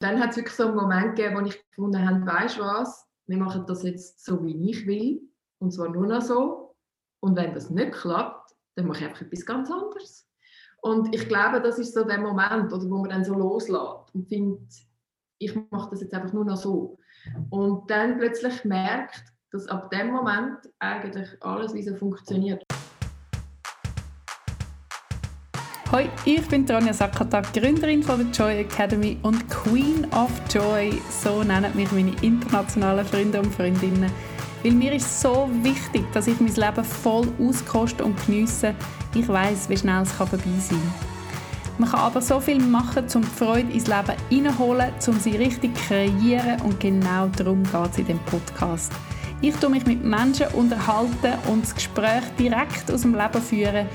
dann hat es wirklich so einen Moment gegeben, wo ich gefunden habe, weißt du was, wir machen das jetzt so, wie ich will, und zwar nur noch so. Und wenn das nicht klappt, dann mache ich einfach etwas ganz anderes. Und ich glaube, das ist so der Moment, oder, wo man dann so loslässt und findet, ich mache das jetzt einfach nur noch so. Und dann plötzlich merkt, dass ab dem Moment eigentlich alles wie so funktioniert. Hoi, ich bin Tanja Sakata, Gründerin von der Joy Academy und Queen of Joy, so nennen mich meine internationalen Freunde und Freundinnen. Weil mir ist so wichtig, dass ich mein Leben voll auskoste und geniesse. Ich weiß, wie schnell es vorbei sein kann. Man kann aber so viel machen, um die Freude ins Leben hineinholen, um sie richtig kreieren und genau darum geht es in diesem Podcast. Ich tue mich mit Menschen unterhalten und das Gespräch direkt aus dem Leben führen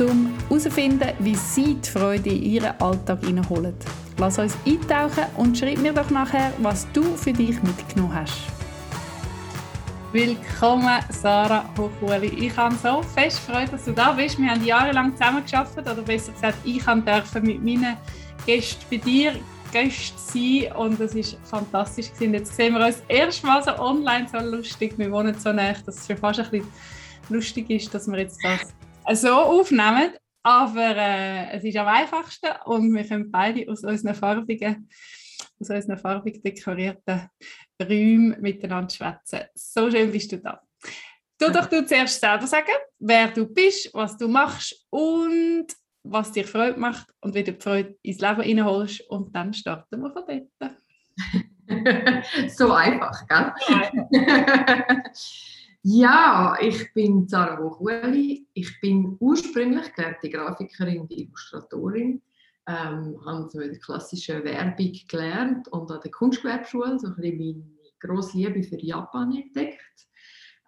um herauszufinden, wie sie die Freude in ihren Alltag hineinholen. Lass uns eintauchen und schreib mir doch nachher, was du für dich mitgenommen hast. Willkommen, Sarah Hochuli. Ich habe so fest Freude, dass du da bist. Wir haben jahrelang zusammengearbeitet, oder besser gesagt, ich durfte mit meinen Gästen bei dir Gäste sein und es war fantastisch. Jetzt sehen wir uns erstmal so online so lustig. Wir wohnen so nah, dass es schon fast ein bisschen lustig ist, dass wir jetzt das so aufnehmen. Aber äh, es ist am einfachsten und wir können beide aus unseren farbigen, aus unseren farbig dekorierten Räumen miteinander schwätzen. So schön bist du da. Du doch du zuerst selber sagen, wer du bist, was du machst und was dir Freude macht und wie du die Freude ins Leben hineinholst und dann starten wir von dort. so einfach, gell? So einfach. Ja, ich bin Sarah Hochuli. Ich bin ursprünglich gelernte Grafikerin und Illustratorin. Ähm, habe so in der klassischen Werbung gelernt und an der Kunstgewerbeschule so ein bisschen meine grosse Liebe für Japan entdeckt.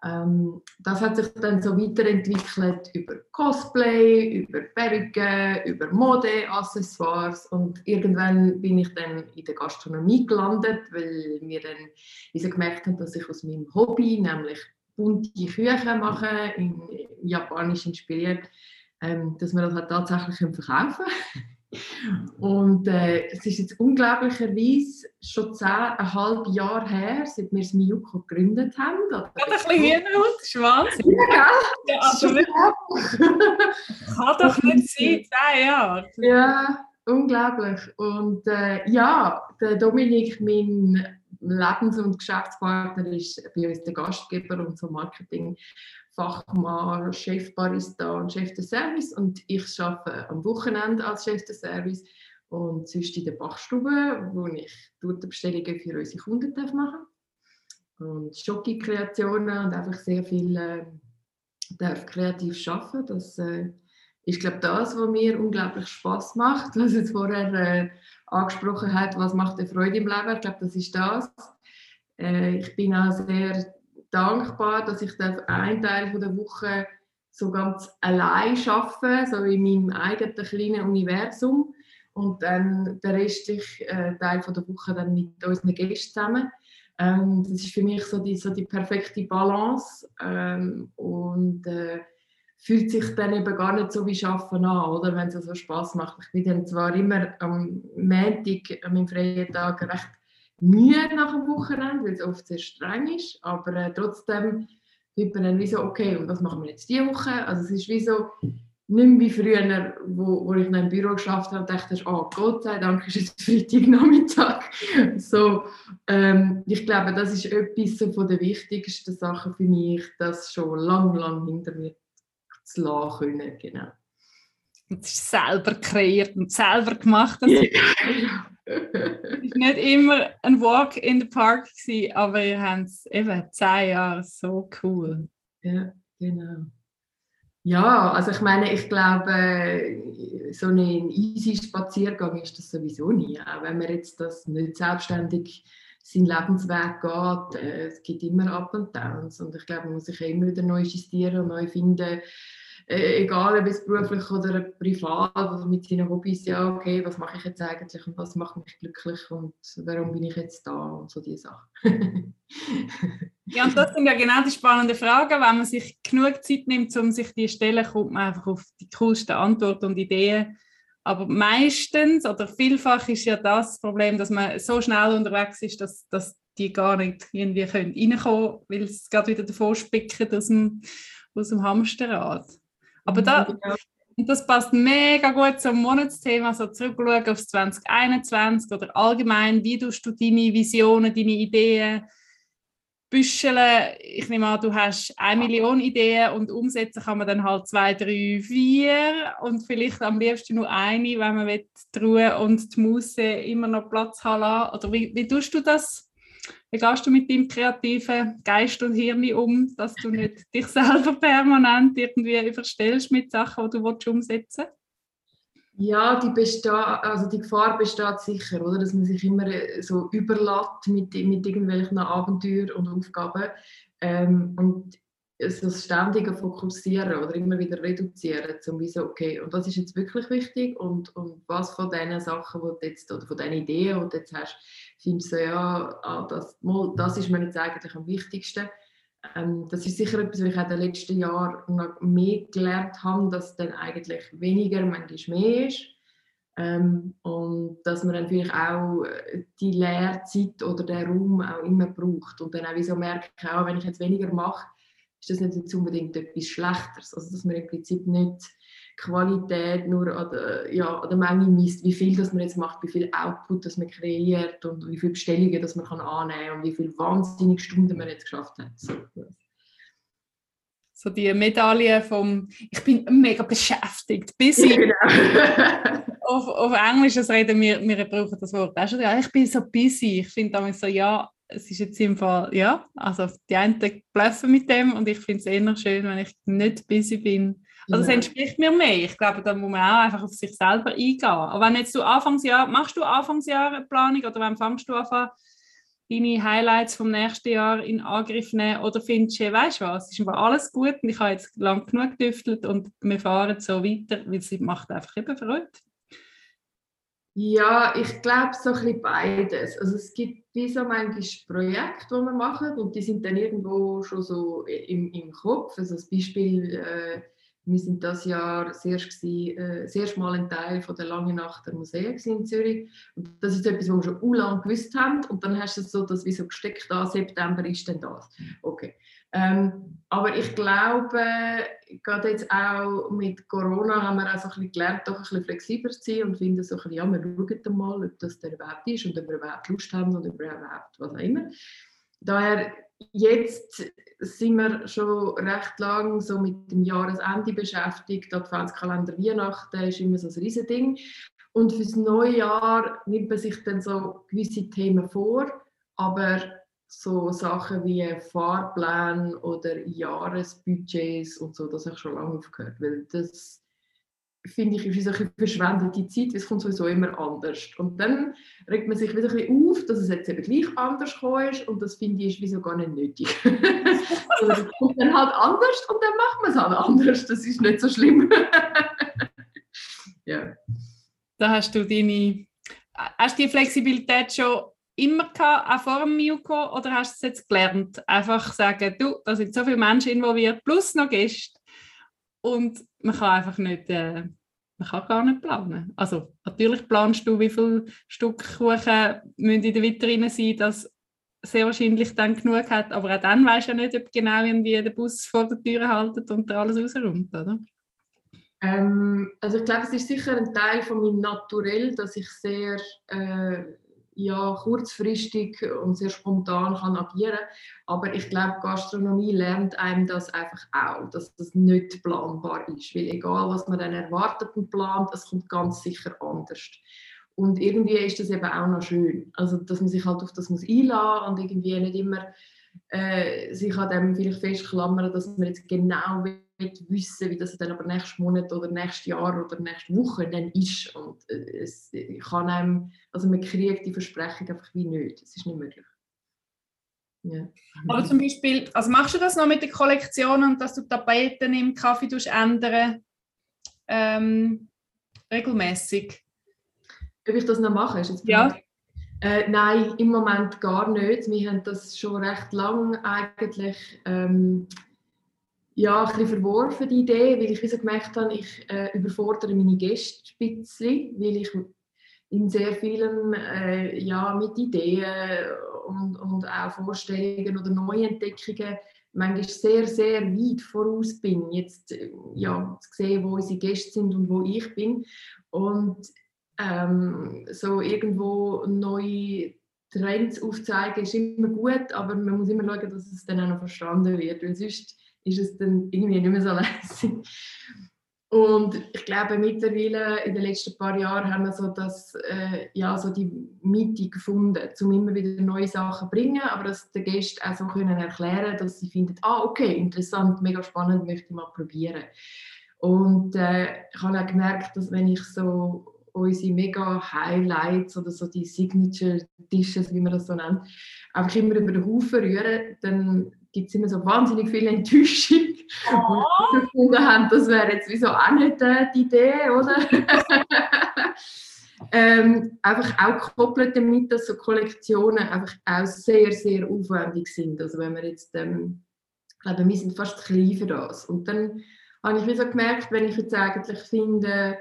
Ähm, das hat sich dann so weiterentwickelt über Cosplay, über Perücken, über Mode, Accessoires und irgendwann bin ich dann in der Gastronomie gelandet, weil wir dann gemerkt haben, dass ich aus meinem Hobby, nämlich bunte Küchen machen, in, japanisch inspiriert, ähm, dass wir das halt tatsächlich verkaufen Und äh, es ist jetzt unglaublicherweise schon zehneinhalb Jahre her, seit wir das Miyuko gegründet haben. Oder? Ja, ein bisschen das ist Wahnsinn. Ja, ja also Kann doch nicht sein, zehn Jahre. Ja, unglaublich. Und äh, ja, der Dominik, mein Lebens- und Geschäftspartner ist bei uns der Gastgeber und so Marketing-Fachmann, Chefbarista und Chef des Service. Und ich arbeite am Wochenende als Chef des Service und sonst in der Bachstube, wo ich dort Bestellungen für unsere Kunden machen darf. Und Schocki-Kreationen und einfach sehr viel äh, darf kreativ arbeiten. Das äh, ist, glaube das, was mir unglaublich Spaß macht, was jetzt vorher äh, angesprochen hat, was macht dir Freude im Leben. Ich glaube, das ist das. Äh, ich bin auch sehr dankbar, dass ich einen Teil der Woche so ganz allein arbeite, so in meinem eigenen kleinen Universum und dann den restlichen äh, Teil der Woche dann mit unseren Gästen zusammen. Ähm, das ist für mich so die, so die perfekte Balance ähm, und äh, fühlt sich dann eben gar nicht so wie Arbeiten an, oder? wenn es so Spaß macht. Ich bin dann zwar immer am Montag, an meinem freien Tag, recht müde nach dem Wochenende, weil es oft sehr streng ist, aber äh, trotzdem wird man dann wie so, okay, und was machen wir jetzt diese Woche? Also es ist wie so, nicht mehr wie früher, wo, wo ich noch im Büro geschafft habe dachte, oh Gott sei Dank ist es Freitagnachmittag. so, ähm, ich glaube, das ist etwas von der wichtigsten Sachen für mich, das schon lang, lang hinter mir zu lassen können. Genau. Und es ist selber kreiert und selber gemacht. Das yeah. ist nicht immer ein Walk in the Park, gewesen, aber ihr habt es eben zehn Jahre so cool. Ja, genau. Ja, also ich meine, ich glaube, so ein easy Spaziergang ist das sowieso nie. Auch wenn man jetzt das nicht selbstständig seinen Lebensweg geht, äh, es gibt immer Up und Downs und ich glaube, man muss sich immer wieder neu justieren und neu finden, egal ob es beruflich oder privat oder mit seinen Hobbys, ja, okay, was mache ich jetzt eigentlich und was macht mich glücklich und warum bin ich jetzt da und so diese Sachen. ja, und das sind ja genau die spannenden Fragen. Wenn man sich genug Zeit nimmt, um sich die zu stellen, kommt man einfach auf die coolsten Antworten und Ideen. Aber meistens oder vielfach ist ja das Problem, dass man so schnell unterwegs ist, dass, dass die gar nicht irgendwie können reinkommen können, weil es gerade wieder davor spicken aus dem, aus dem Hamsterrad. Aber da, ja. das passt mega gut zum Monatsthema, so zurückschauen aufs 2021 oder allgemein, wie du deine Visionen, deine Ideen büscheln. Ich nehme an, du hast eine Million Ideen und umsetzen kann man dann halt zwei, drei, vier und vielleicht am liebsten nur eine, wenn man will, die Ruhe und die Muße immer noch Platz haben Oder wie, wie tust du das? Wie gehst du mit deinem kreativen Geist und Hirn um, dass du nicht dich selber permanent irgendwie überstellst mit Sachen, die du umsetzen willst? Ja, die, besteht, also die Gefahr besteht sicher, oder? dass man sich immer äh, so überlässt mit, mit irgendwelchen Abenteuern und Aufgaben. Ähm, und das ständige Fokussieren oder immer wieder reduzieren, zum wie so, okay, und was ist jetzt wirklich wichtig und, und was von diesen Sachen, die du jetzt, oder von diesen Ideen, die du jetzt hast, findest du ja, ah, das, das ist mir jetzt eigentlich am wichtigsten. Ähm, das ist sicher etwas, was ich in den letzten Jahren noch mehr gelernt habe, dass dann eigentlich weniger manchmal mehr ist. Ähm, und dass man natürlich auch äh, die Lehrzeit oder den Raum auch immer braucht. Und dann auch wieso merke ich auch, wenn ich jetzt weniger mache, ist das nicht unbedingt etwas Schlechteres. Also dass man im Prinzip nicht Qualität nur an der, ja, an der Menge misst, wie viel das man jetzt macht, wie viel Output das man kreiert und wie viele Bestellungen das man kann annehmen kann und wie viele wahnsinnige Stunden man jetzt geschafft hat. So, so die Medaille vom ich bin mega beschäftigt, busy. Genau. auf, auf Englisch das reden wir, wir brauchen das Wort auch schon. Ja, ich bin so busy. Ich finde damit so, ja, es ist jetzt im Fall, ja, also die einen bluffen mit dem und ich finde es eher schön, wenn ich nicht busy bin also es entspricht mir mehr. Ich glaube, da muss man auch einfach auf sich selber eingehen. Aber wenn jetzt du Anfangsjahr, machst du Anfangsjahr eine Planung oder wann fängst du an, deine Highlights vom nächsten Jahr in Angriff nehmen oder findest du, weißt du was, es ist einfach alles gut und ich habe jetzt lang genug gedüftelt und wir fahren so weiter, weil es macht einfach eben Freude. Ja, ich glaube so ein bisschen beides. Also es gibt wie so manchmal Projekte, die wir machen und die sind dann irgendwo schon so im, im Kopf. Also das Beispiel äh, wir sind das Jahr äh, das erste Mal ein Teil von der Lange Nacht der Museen in Zürich. Und das ist etwas, was wir schon lange gewusst haben. Und dann hast du es so, dass wie so gesteckt, da September ist denn das. Okay. Ähm, aber ich glaube, gerade jetzt auch mit Corona haben wir auch so ein bisschen gelernt, doch ein bisschen flexibler zu sein und finden so ein bisschen, ja, wir schauen mal, ob das der überhaupt ist und ob wir überhaupt Lust haben oder überhaupt was auch immer. Daher jetzt sind wir schon recht lang so mit dem Jahresende beschäftigt. Der Adventskalender Weihnachten ist immer so ein Riesending. Und fürs neue Jahr nimmt man sich dann so gewisse Themen vor, aber so Sachen wie Fahrplan oder Jahresbudgets und so, das habe ich schon lange aufgehört, weil das finde ich, ist eine verschwendete Zeit, weil es kommt sowieso immer anders. Und dann regt man sich wieder ein bisschen auf, dass es jetzt eben gleich anders gekommen ist und das finde ich ist wieso gar nicht nötig. also, es kommt dann halt anders und dann macht man es halt anders. Das ist nicht so schlimm. ja. Da hast du deine, hast du die Flexibilität schon immer gehabt, auch vor dem Miuko, oder hast du es jetzt gelernt? Einfach sagen, du, da sind so viele Menschen involviert, plus noch Gäste und man kann einfach nicht, äh, man kann gar nicht planen. Also natürlich planst du, wie viele Stück Kuchen müssen in der Vitrine sein, dass sehr wahrscheinlich dann genug hat, aber auch dann weiß ja nicht, ob genau irgendwie der Bus vor der Tür haltet und da alles rausräumt, oder? Ähm, also ich glaube, es ist sicher ein Teil von meinem Naturell, dass ich sehr äh, ja, kurzfristig und sehr spontan kann agieren Aber ich glaube, Gastronomie lernt einem das einfach auch, dass das nicht planbar ist. Weil egal, was man dann erwartet und plant, es kommt ganz sicher anders. Und irgendwie ist das eben auch noch schön. Also, dass man sich halt auf das muss einladen und irgendwie nicht immer äh, sich an dem vielleicht festklammern, dass man jetzt genau wissen, wie das dann aber nächsten Monat oder nächstes Jahr oder nächste Woche dann ist. Und äh, es kann einem, also man kriegt die Versprechung einfach wie nicht. Es ist nicht möglich. Ja. Aber zum Beispiel, also machst du das noch mit den Kollektionen und dass du Tapeten im Kaffee ändern ähm, regelmäßig? Ob ich das noch mache? Ist jetzt ja. Äh, nein, im Moment gar nicht. Wir haben das schon recht lang eigentlich ähm, ja, ein bisschen verworfen, die Idee, weil ich so gemerkt habe, ich äh, überfordere meine Gäste ein bisschen, weil ich in sehr vielen äh, ja, mit Ideen und, und auch Vorstellungen oder Neuentdeckungen manchmal sehr, sehr weit voraus bin, jetzt ja, zu sehen, wo unsere Gäste sind und wo ich bin. Und ähm, so irgendwo neue Trends aufzeigen ist immer gut, aber man muss immer schauen, dass es dann auch noch verstanden wird, weil sonst ist es dann irgendwie nicht mehr so lässig. Und ich glaube, mittlerweile in den letzten paar Jahren haben wir so, das, äh, ja, so die Mitte gefunden, um immer wieder neue Sachen zu bringen, aber dass die Gäste auch so können erklären dass sie finden, ah, okay, interessant, mega spannend, möchte ich mal probieren. Und äh, ich habe auch gemerkt, dass wenn ich so unsere mega Highlights oder so die Signature Dishes, wie man das so nennt, einfach immer über den Haufen rühren, dann gibt es immer so wahnsinnig viel Enttäuschung. Oh. Und gefunden haben, das wäre jetzt wieso auch nicht äh, die Idee, oder? ähm, einfach auch gekoppelt damit, dass so Kollektionen einfach auch sehr, sehr aufwendig sind. Also wenn wir jetzt, ähm, ich glaube, wir sind fast klein für das. Und dann habe ich wieder gemerkt, wenn ich jetzt eigentlich finde,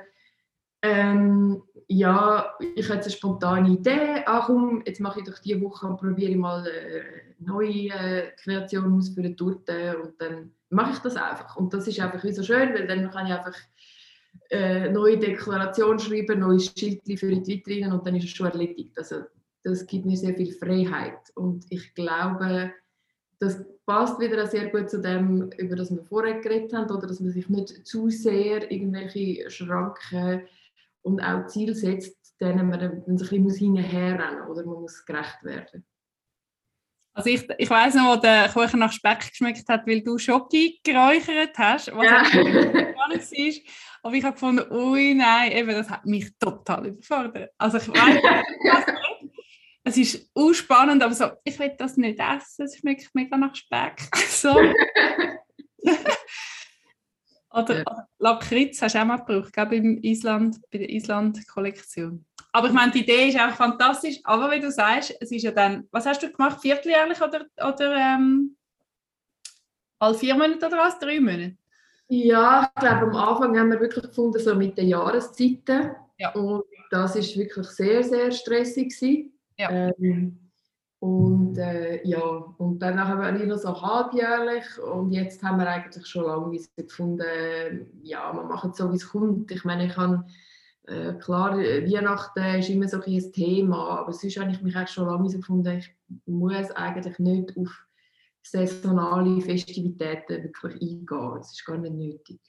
ähm, ja, ich habe eine spontane Idee, ach komm, jetzt mache ich doch diese Woche und probiere mal eine äh, neue äh, Kreation aus für eine Torte und dann mache ich das einfach. Und das ist einfach so schön, weil dann kann ich einfach äh, neue Deklaration schreiben, neue Schild für die Vitrinen und dann ist es schon erledigt. Also das gibt mir sehr viel Freiheit und ich glaube, das passt wieder sehr gut zu dem, über das wir vorher geredet haben, oder dass man sich nicht zu sehr irgendwelche Schranken und auch Ziel setzt, denen man dann ein bisschen hinterherrennen muss oder man muss gerecht werden. Also ich, ich weiss noch, wo der Kuchen nach Speck geschmeckt hat, weil du Schoki geräuchert hast, was ja. spannend war. Aber ich habe gefunden, ui, nein, eben, das hat mich total überfordert. Also ich weiß es ist auch spannend, aber so, ich will das nicht essen, es schmeckt mega nach Speck. so. Oder ja. Lakritz hast du auch mal gebraucht, glaube im Island, bei der Island-Kollektion. Aber ich meine, die Idee ist auch fantastisch. Aber wie du sagst, es ist ja dann, was hast du gemacht, vierteljährlich oder, oder ähm, alle vier Monate oder was, drei Monate? Ja, ich glaube, am Anfang haben wir wirklich gefunden, so mit den Jahreszeiten. Ja. Und das ist wirklich sehr, sehr stressig. Ja. Ähm, und äh, ja, und dann haben wir noch so halbjährlich und jetzt haben wir eigentlich schon lange gefunden, ja, man macht es so, wie es kommt. Ich meine, ich kann, äh, klar, Weihnachten ist immer so ein Thema, aber sonst habe ich mich eigentlich schon lange gefunden, ich muss eigentlich nicht auf saisonale Festivitäten wirklich eingehen. Das ist gar nicht nötig.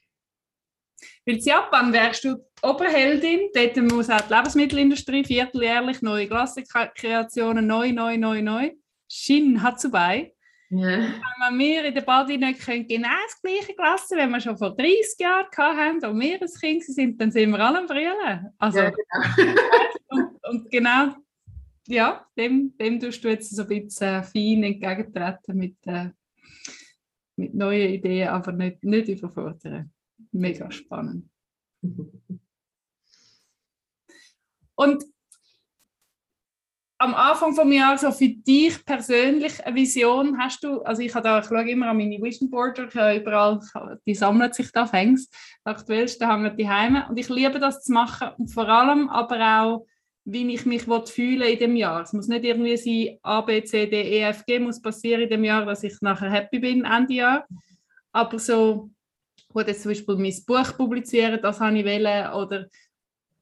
Weil in Japan wärst du Oberheldin, dort muss auch die Lebensmittelindustrie vierteljährlich neue Klassenkreationen, neu, neu, neu, neu. Shin Hatsubai. Yeah. Wenn wir in der Badi nicht können, genau das gleiche Klasse, wenn wir schon vor 30 Jahren hatten und wir ein Kind sind, dann sind wir alle am Brüllen. Also, ja, genau. und, und, genau, ja, dem, dem tust du jetzt so ein bisschen fein entgegentreten mit, äh, mit neuen Ideen, aber nicht, nicht überfordern mega spannend. Und am Anfang vom Jahr so für dich persönlich eine Vision hast du, also ich, da, ich schaue immer an meine Vision habe überall, die sammeln sich da fängs, aktuellste haben wir die Heime. Und ich liebe das zu machen. Und vor allem aber auch, wie ich mich fühle in dem Jahr. Es muss nicht irgendwie sein, A, B, C, D, E, F, G muss passieren in dem Jahr, dass ich nachher happy bin Ende Jahr, aber so ich jetzt zum Beispiel mein Buch publizieren, das habe ich wollen, oder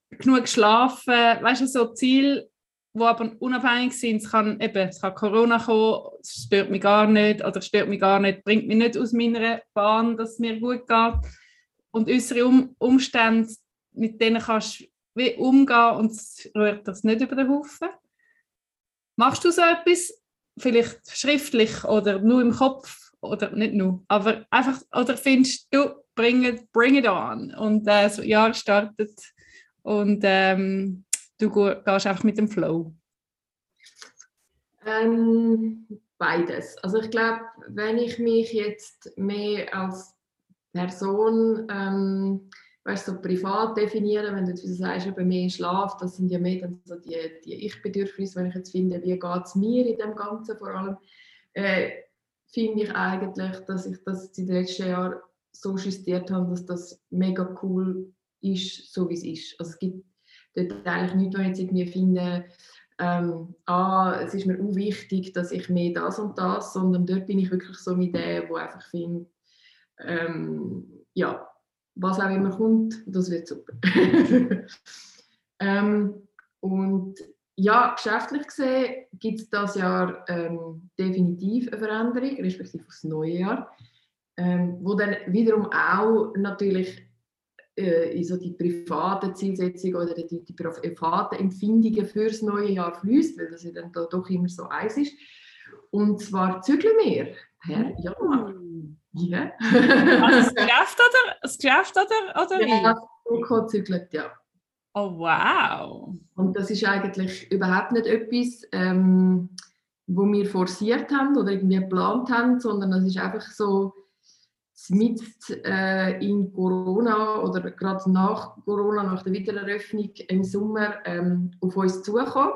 genug geschlafen, weißt du, so Ziele, die aber unabhängig sind. Es kann eben, es kann Corona kommen, es stört mich gar nicht, oder stört mich gar nicht, bringt mich nicht aus meiner Bahn, dass es mir gut geht. Und äußere um Umstände, mit denen kannst du wie umgehen und es rührt das nicht über den Haufen. Machst du so etwas, vielleicht schriftlich oder nur im Kopf, oder nicht nur, aber einfach, oder findest du, bring it, bring it on und äh, das Jahr startet und ähm, du gehst einfach mit dem Flow? Ähm, beides. Also ich glaube, wenn ich mich jetzt mehr als Person ähm, weißt, so privat definieren, wenn du jetzt sagst, bei mir Schlaf, das sind ja mehr dann so die, die Ich-Bedürfnisse, wenn ich jetzt finde, wie geht es mir in dem Ganzen vor allem, äh, finde ich eigentlich, dass ich das in den letzten Jahren so justiert habe, dass das mega cool ist, so wie es ist. Also es gibt dort eigentlich nichts, wo ich irgendwie finde, ähm, ah, es ist mir auch wichtig, dass ich mehr das und das, sondern dort bin ich wirklich so wie der, der einfach findet, ähm, ja, was auch immer kommt, das wird super. ähm, und ja, geschäftlich gesehen gibt es dieses Jahr ähm, definitiv eine Veränderung, respektive aufs neue Jahr, ähm, wo dann wiederum auch natürlich äh, in so die privaten Zielsetzungen oder die, die privaten Empfindungen fürs neue Jahr fließt, weil das ja dann da doch immer so eins ist. Und zwar zügeln wir per Januar. Ja. also das Geschäft oder? Das Geschäft oder, oder ja, das zügelt, ja. Oh, wow. Und das ist eigentlich überhaupt nicht etwas, ähm, wo wir forciert haben oder irgendwie geplant haben, sondern das ist einfach so mit äh, in Corona oder gerade nach Corona, nach der Wiedereröffnung im Sommer ähm, auf uns zugekommen.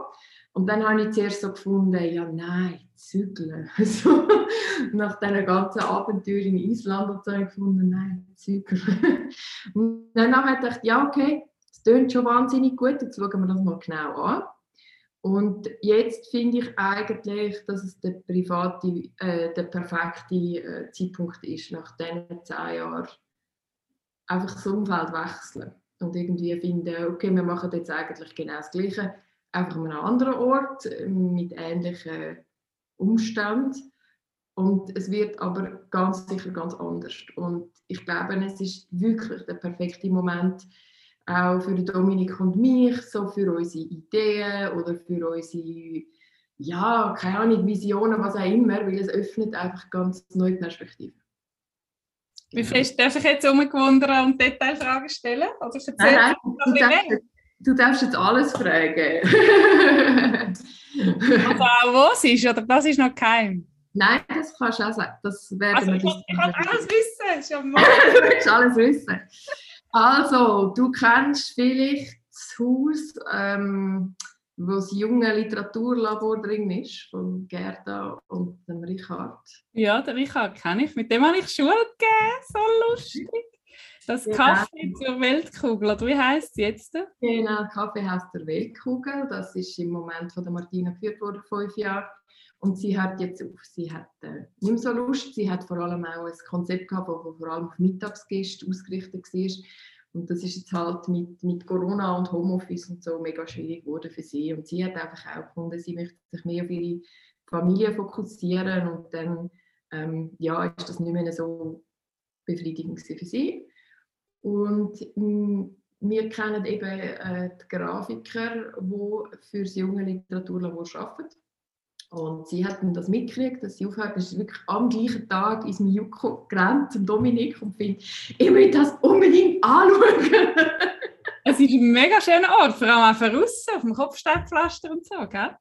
Und dann habe ich zuerst so gefunden, ja nein, zügeln. so, nach diesen ganzen Abenteuern in Island habe ich gefunden, nein, zügeln. und dann habe ich gedacht, ja okay, das klingt schon wahnsinnig gut, jetzt schauen wir das mal genau an. Und jetzt finde ich eigentlich, dass es der private, äh, der perfekte äh, Zeitpunkt ist, nach diesen zehn Jahren einfach das Umfeld wechseln und irgendwie finden, okay, wir machen jetzt eigentlich genau das Gleiche, einfach an einem anderen Ort mit ähnlichen Umständen und es wird aber ganz sicher ganz anders und ich glaube, es ist wirklich der perfekte Moment, auch für Dominik und mich, so für unsere Ideen oder für unsere, ja, keine Ahnung, Visionen, was auch immer, weil es öffnet einfach ganz neue Perspektiven. Wie fest darf ich jetzt umgewundern und Detailfragen stellen? Oder nein, nein, du darfst, du darfst, jetzt alles fragen. also auch wo es ist, oder das ist noch kein? Nein, das kannst du auch sagen. Das werden also, ich, ich kann alles wissen, schon mal. du willst alles wissen. Also, du kennst vielleicht das Haus, ähm, wo das junge Literaturlabor drin ist, von Gerda und dem Richard. Ja, den Richard kenne ich. Mit dem habe ich Schule gegeben. So lustig. Das genau. Kaffee zur Weltkugel, oder wie heißt es jetzt? Genau, Kaffeehaus der Weltkugel. Das ist im Moment von der Martina geführt worden, fünf Jahre. Und sie hat jetzt sie hat äh, nicht mehr so Lust, sie hat vor allem auch ein Konzept gehabt, das vor allem auf Mittagsgäste ausgerichtet war. Und das ist jetzt halt mit, mit Corona und Homeoffice und so mega schwierig geworden für sie. Und sie hat einfach auch gefunden, sie möchte sich mehr auf ihre Familie fokussieren und dann ähm, ja, ist das nicht mehr so befriedigend für sie. Und mm, wir kennen eben äh, die Grafiker, die für das junge Literaturlabor arbeiten. Und sie hat das mitgekriegt, dass sie aufhört. ist wirklich am gleichen Tag ins Miyuko gerannt zum Dominik und findet, ich will das unbedingt anschauen. es ist ein mega schöner Ort, vor allem auch von außen, auf dem Kopfsteinpflaster und so, gell?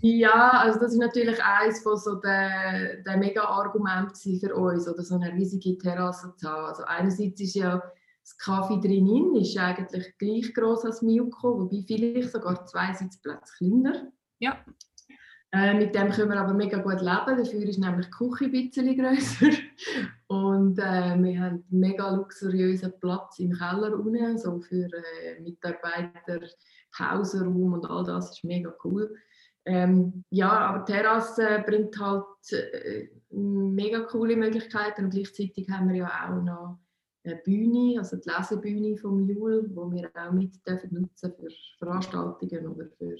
Ja, also das ist natürlich eines von so der, der mega Argument für uns, oder so eine riesige Terrasse zu haben. Also einerseits ist ja das Kaffee drinnen ist eigentlich gleich groß als Miyuko, wobei vielleicht sogar zwei Sitzplätze kleiner. Ja. Äh, mit dem können wir aber mega gut leben. Dafür ist nämlich die Küche ein bisschen grösser. Und äh, wir haben einen mega luxuriösen Platz im Keller unten, so für äh, Mitarbeiter, Pausenraum und all das ist mega cool. Ähm, ja, aber die Terrasse bringt halt äh, mega coole Möglichkeiten und gleichzeitig haben wir ja auch noch eine Bühne, also die Lesebühne vom Jul, wo wir auch mit dürfen nutzen für Veranstaltungen oder für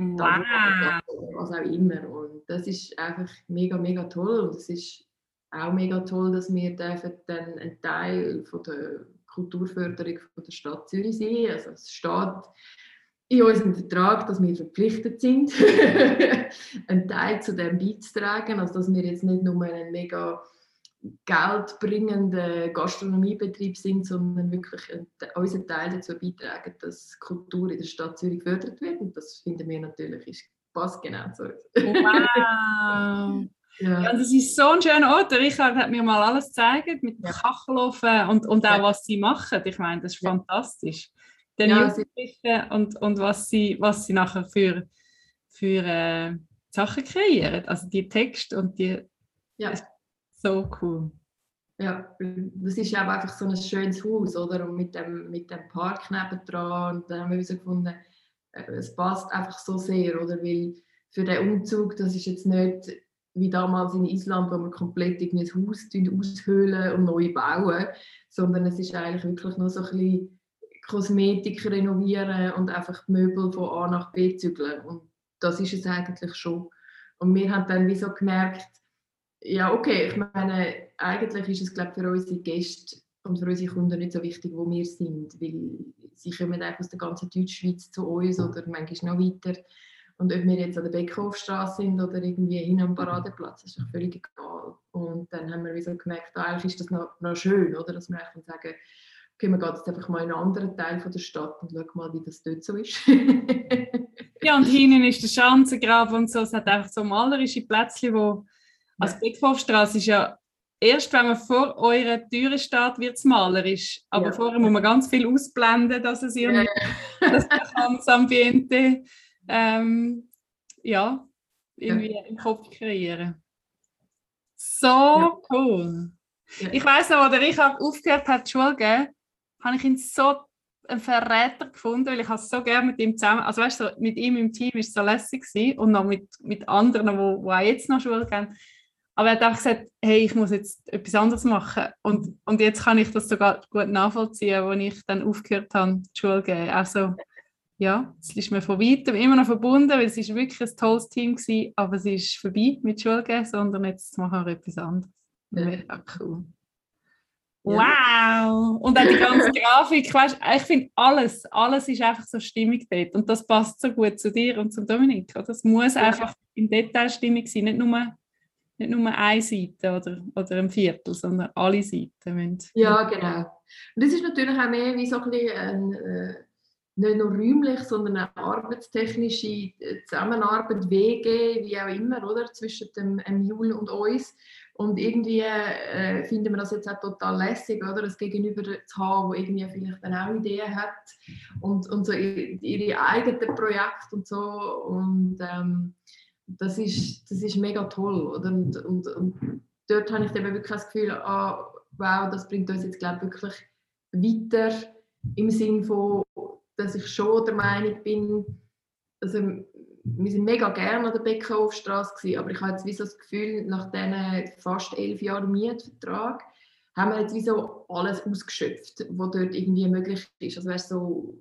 Wow. Was auch immer. Und das ist einfach mega, mega toll. Und es ist auch mega toll, dass wir dürfen dann ein Teil von der Kulturförderung von der Stadt Zürich sein. Also es steht in unserem Vertrag, dass wir verpflichtet sind, einen Teil zu dem beizutragen. Also dass wir jetzt nicht nur einen mega geldbringenden Gastronomiebetrieb sind, sondern wirklich unseren Teil dazu beitragen, dass Kultur in der Stadt Zürich gefördert wird. Und das finden wir natürlich ist, passt genau zu uns. Wow! Ja. ja. das ist so ein schöner Ort. Der Richard hat mir mal alles gezeigt mit ja. Kachelofen und, und auch, was sie machen. Ich meine, das ist ja. fantastisch. Den ja, Jugendlichen und, und was, sie, was sie nachher für, für äh, Sachen kreieren. Also die Texte und die Ja. So cool. Ja, das ist ja einfach so ein schönes Haus, oder? Und mit dem, mit dem Park nebendran. Und dann haben wir so gefunden, äh, es passt einfach so sehr, oder? Weil für den Umzug, das ist jetzt nicht wie damals in Island, wo wir komplett ein Haus aushöhlen und neu bauen, sondern es ist eigentlich wirklich nur so ein bisschen Kosmetik renovieren und einfach die Möbel von A nach B zügeln. Und das ist es eigentlich schon. Und wir haben dann wie so gemerkt, ja, okay, ich meine, eigentlich ist es, glaube für unsere Gäste und für unsere Kunden nicht so wichtig, wo wir sind, weil sie kommen eigentlich aus der ganzen Deutschschweiz zu uns oder manchmal noch weiter. Und ob wir jetzt an der Beckhofstraße sind oder irgendwie hin am Paradeplatz, ist doch völlig egal. Und dann haben wir so gemerkt, eigentlich ist das noch, noch schön, oder? dass wir einfach sagen, okay, man geht jetzt einfach mal in einen anderen Teil von der Stadt und schaut mal, wie das dort so ist. ja, und hinten ist der Schanzengraben und so, es hat einfach so malerische Plätzchen, wo also die ist ja erst, wenn man vor eurer Türe steht, wird es malerisch. Aber ja. vorher muss man ganz viel ausblenden, dass es irgendwie ja. das Ambiente ähm, ja, irgendwie ja. im Kopf kreieren. So ja. cool. Ich weiß noch, als ich aufgehört habe, die Schule geben, habe ich ihn so einen Verräter gefunden, weil ich es so gerne mit ihm zusammen, also weißt du, mit ihm im Team war es so lässig gewesen, und noch mit, mit anderen, die auch jetzt noch Schule gehen. Aber er hat einfach gesagt, hey, ich muss jetzt etwas anderes machen. Und, und jetzt kann ich das sogar gut nachvollziehen, als ich dann aufgehört habe, die Schule zu gehen. Also, ja, es ist mir von weitem immer noch verbunden, weil es ist wirklich ein tolles Team war, aber es ist vorbei mit Schule gehen, sondern jetzt machen wir etwas anderes. Ja. Mega cool. Wow! Und auch die ganze Grafik, weißt, ich finde alles, alles ist einfach so stimmig dort und das passt so gut zu dir und zu Dominik. Das muss einfach im Detail stimmig sein, nicht nur, nicht nur eine Seite oder, oder ein Viertel, sondern alle Seiten. Müssen. Ja, genau. Und das ist natürlich auch mehr wie so ein bisschen ein, äh, nicht nur räumlich, sondern auch arbeitstechnische äh, Zusammenarbeit, Wege, wie auch immer, oder, zwischen dem, dem Jul und uns und irgendwie äh, finden wir das jetzt auch total lässig, oder? Das Gegenüber zu haben, wo irgendwie vielleicht dann auch Ideen hat und, und so ihre eigenen Projekte und so. Und ähm, das, ist, das ist mega toll. Oder? Und, und, und dort habe ich dann wirklich das Gefühl, ah, wow, das bringt uns jetzt glaube wirklich weiter im Sinne von, dass ich schon der Meinung bin, also wir sind mega gerne an der Beckenhofstraße aber ich habe jetzt wie so das Gefühl, nach diesen fast elf Jahren Mietvertrag haben wir jetzt wie so alles ausgeschöpft, was dort irgendwie möglich ist. Also weißt, so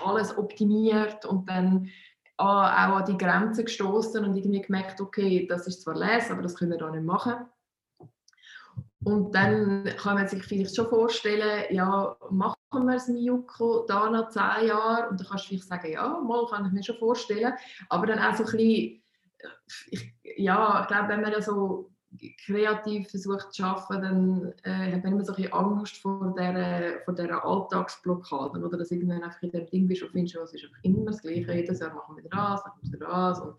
alles optimiert und dann auch an die Grenzen gestoßen und irgendwie gemerkt, okay, das ist zwar les, aber das können wir da nicht machen. Und dann kann man sich vielleicht schon vorstellen, ja, machen wir es Miyuko da nach zehn Jahren? Und dann kannst du vielleicht sagen, ja, mal kann ich mir schon vorstellen. Aber dann auch so ein bisschen, ich, ja, ich glaube, wenn man so kreativ versucht zu arbeiten, dann äh, hat man immer so ein Angst vor dieser, vor dieser Alltagsblockade. Oder dass irgendwann einfach in dem Ding bist und findest, es ist immer das Gleiche, jedes Jahr machen wir das, machen wir das. Und,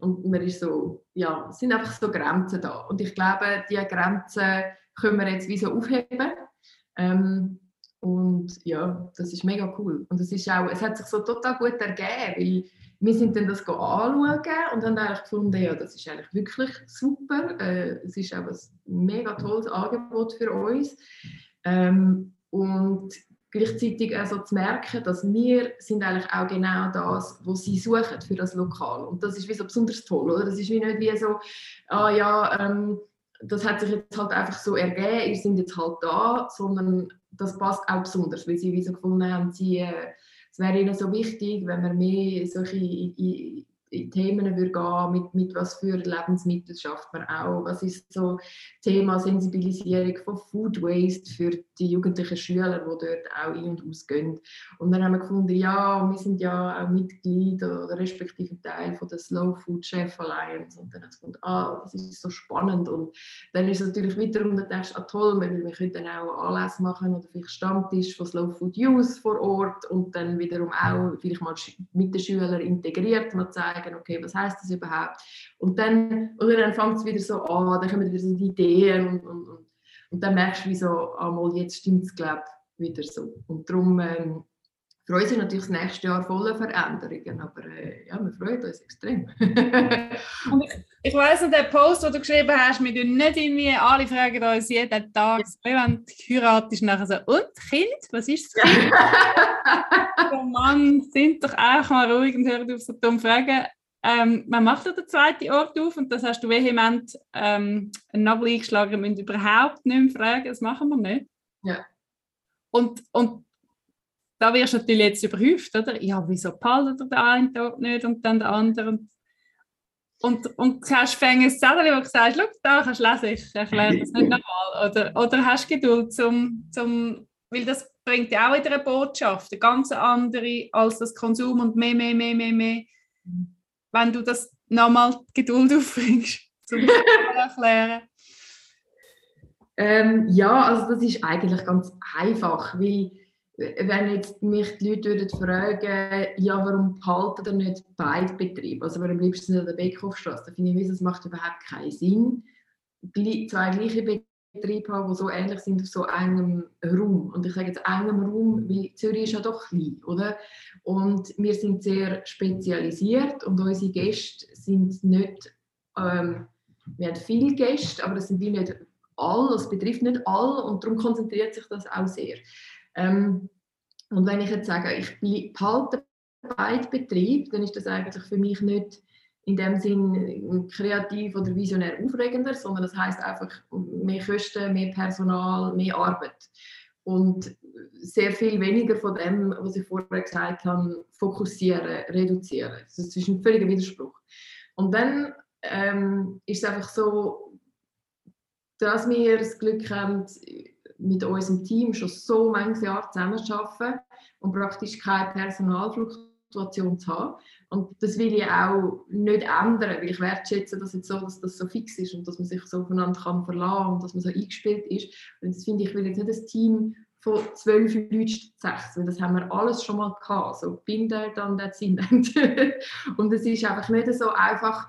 und man ist so, ja, es sind einfach so Grenzen da. Und ich glaube, diese Grenzen können wir jetzt wie so aufheben. Ähm, und ja, das ist mega cool. Und es, ist auch, es hat sich so total gut ergeben, weil wir sind dann das anschauen und haben eigentlich gefunden, ja, das ist eigentlich wirklich super. Äh, es ist auch ein mega tolles Angebot für uns. Ähm, und gleichzeitig auch so zu merken, dass wir sind eigentlich auch genau das, was sie suchen für das Lokal. Und das ist wie so besonders toll, oder? Das ist wie nicht wie so, ah ja, ähm, das hat sich jetzt halt einfach so ergeben, ihr seid jetzt halt da, sondern das passt auch besonders, weil sie wie so gefunden haben, sie, äh, es wäre ihnen so wichtig, wenn wir mehr solche in Themen würde gehen, mit, mit was für Lebensmittel schafft man auch, was ist so Thema Sensibilisierung von Food Waste für die jugendlichen Schüler, die dort auch ein- und ausgehen. Und dann haben wir gefunden, ja, wir sind ja auch Mitglied oder respektive Teil von der Slow Food Chef Alliance. Und dann haben wir gefunden, ah, das ist so spannend. Und dann ist es natürlich wiederum, dann du, ah toll, wir, wir können dann auch Anlässe machen oder vielleicht Stammtisch von Slow Food Use vor Ort und dann wiederum auch vielleicht mal mit den Schülern integriert, mal zeigen, sagen, okay, was heißt das überhaupt? Und dann, oder dann fängt es wieder so an, dann kommen wieder so die Ideen und, und, und, und dann merkst du, wie so, einmal jetzt stimmt es, glaube wieder so. Und darum ähm, für uns ist natürlich das nächste Jahr voller Veränderungen, aber äh, ja, wir freuen uns extrem. ich, ich Ich weiss noch, der Post, den du geschrieben hast, wir tun nicht irgendwie, alle fragen uns jeden Tag, wenn du heiratest, nachher so, und Kind, was ist das Kind? oh Mann, sind doch auch mal ruhig und hört auf so dumm fragen. Ähm, man macht den zweiten Ort auf und das hast du vehement ähm, einen Nagel eingeschlagen, wir müssen überhaupt nicht mehr fragen, das machen wir nicht. Ja. Und, und da wirst du natürlich jetzt überhäuft, oder? Ja, wieso behaltet er den einen Ort nicht und dann den anderen? Und, und hast fängt ein Zettel, wo du sagst, schau, da kannst du lesen, ich erkläre das nicht nochmal. Oder, oder hast Geduld, zum, zum, weil das bringt ja auch wieder eine Botschaft, eine ganz andere als das Konsum und mehr, mehr, mehr, mehr, mehr. Wenn du das nochmal Geduld aufbringst, zum erklären. Ähm, ja, also das ist eigentlich ganz einfach, weil wenn jetzt mich die Leute würden fragen, ja, warum behalten ihr nicht beide Betriebe? Also warum bleibst du nicht an der Beckhofstraße? Da finde ich, das macht überhaupt keinen Sinn. Zwei gleiche Betriebe haben, die so ähnlich sind auf so engem Raum. Und ich sage jetzt engem Raum, weil Zürich ist ja doch klein, oder? Und wir sind sehr spezialisiert und unsere Gäste sind nicht, ähm, wir haben viele Gäste, aber das sind wie nicht alle, das betrifft nicht alle und darum konzentriert sich das auch sehr. Ähm, und wenn ich jetzt sage, ich behalte beide Betrieb, dann ist das eigentlich für mich nicht in dem Sinn kreativ oder visionär aufregender, sondern das heißt einfach mehr Kosten, mehr Personal, mehr Arbeit. Und sehr viel weniger von dem, was ich vorher gesagt habe, fokussieren, reduzieren. Das ist ein völliger Widerspruch. Und dann ähm, ist es einfach so, dass wir das Glück haben, mit unserem Team schon so manches Jahr zusammenarbeiten und praktisch keine Personalfluktuation zu haben. Und das will ich auch nicht ändern, weil ich wertschätze das jetzt so, dass das so fix ist und dass man sich so aufeinander kann verlassen und dass man so eingespielt ist. Und das finde ich, will jetzt nicht ein Team von zwölf Leuten sechs, weil das haben wir alles schon mal gehabt. So, bin der, dann der Sinn. und es ist einfach nicht so einfach,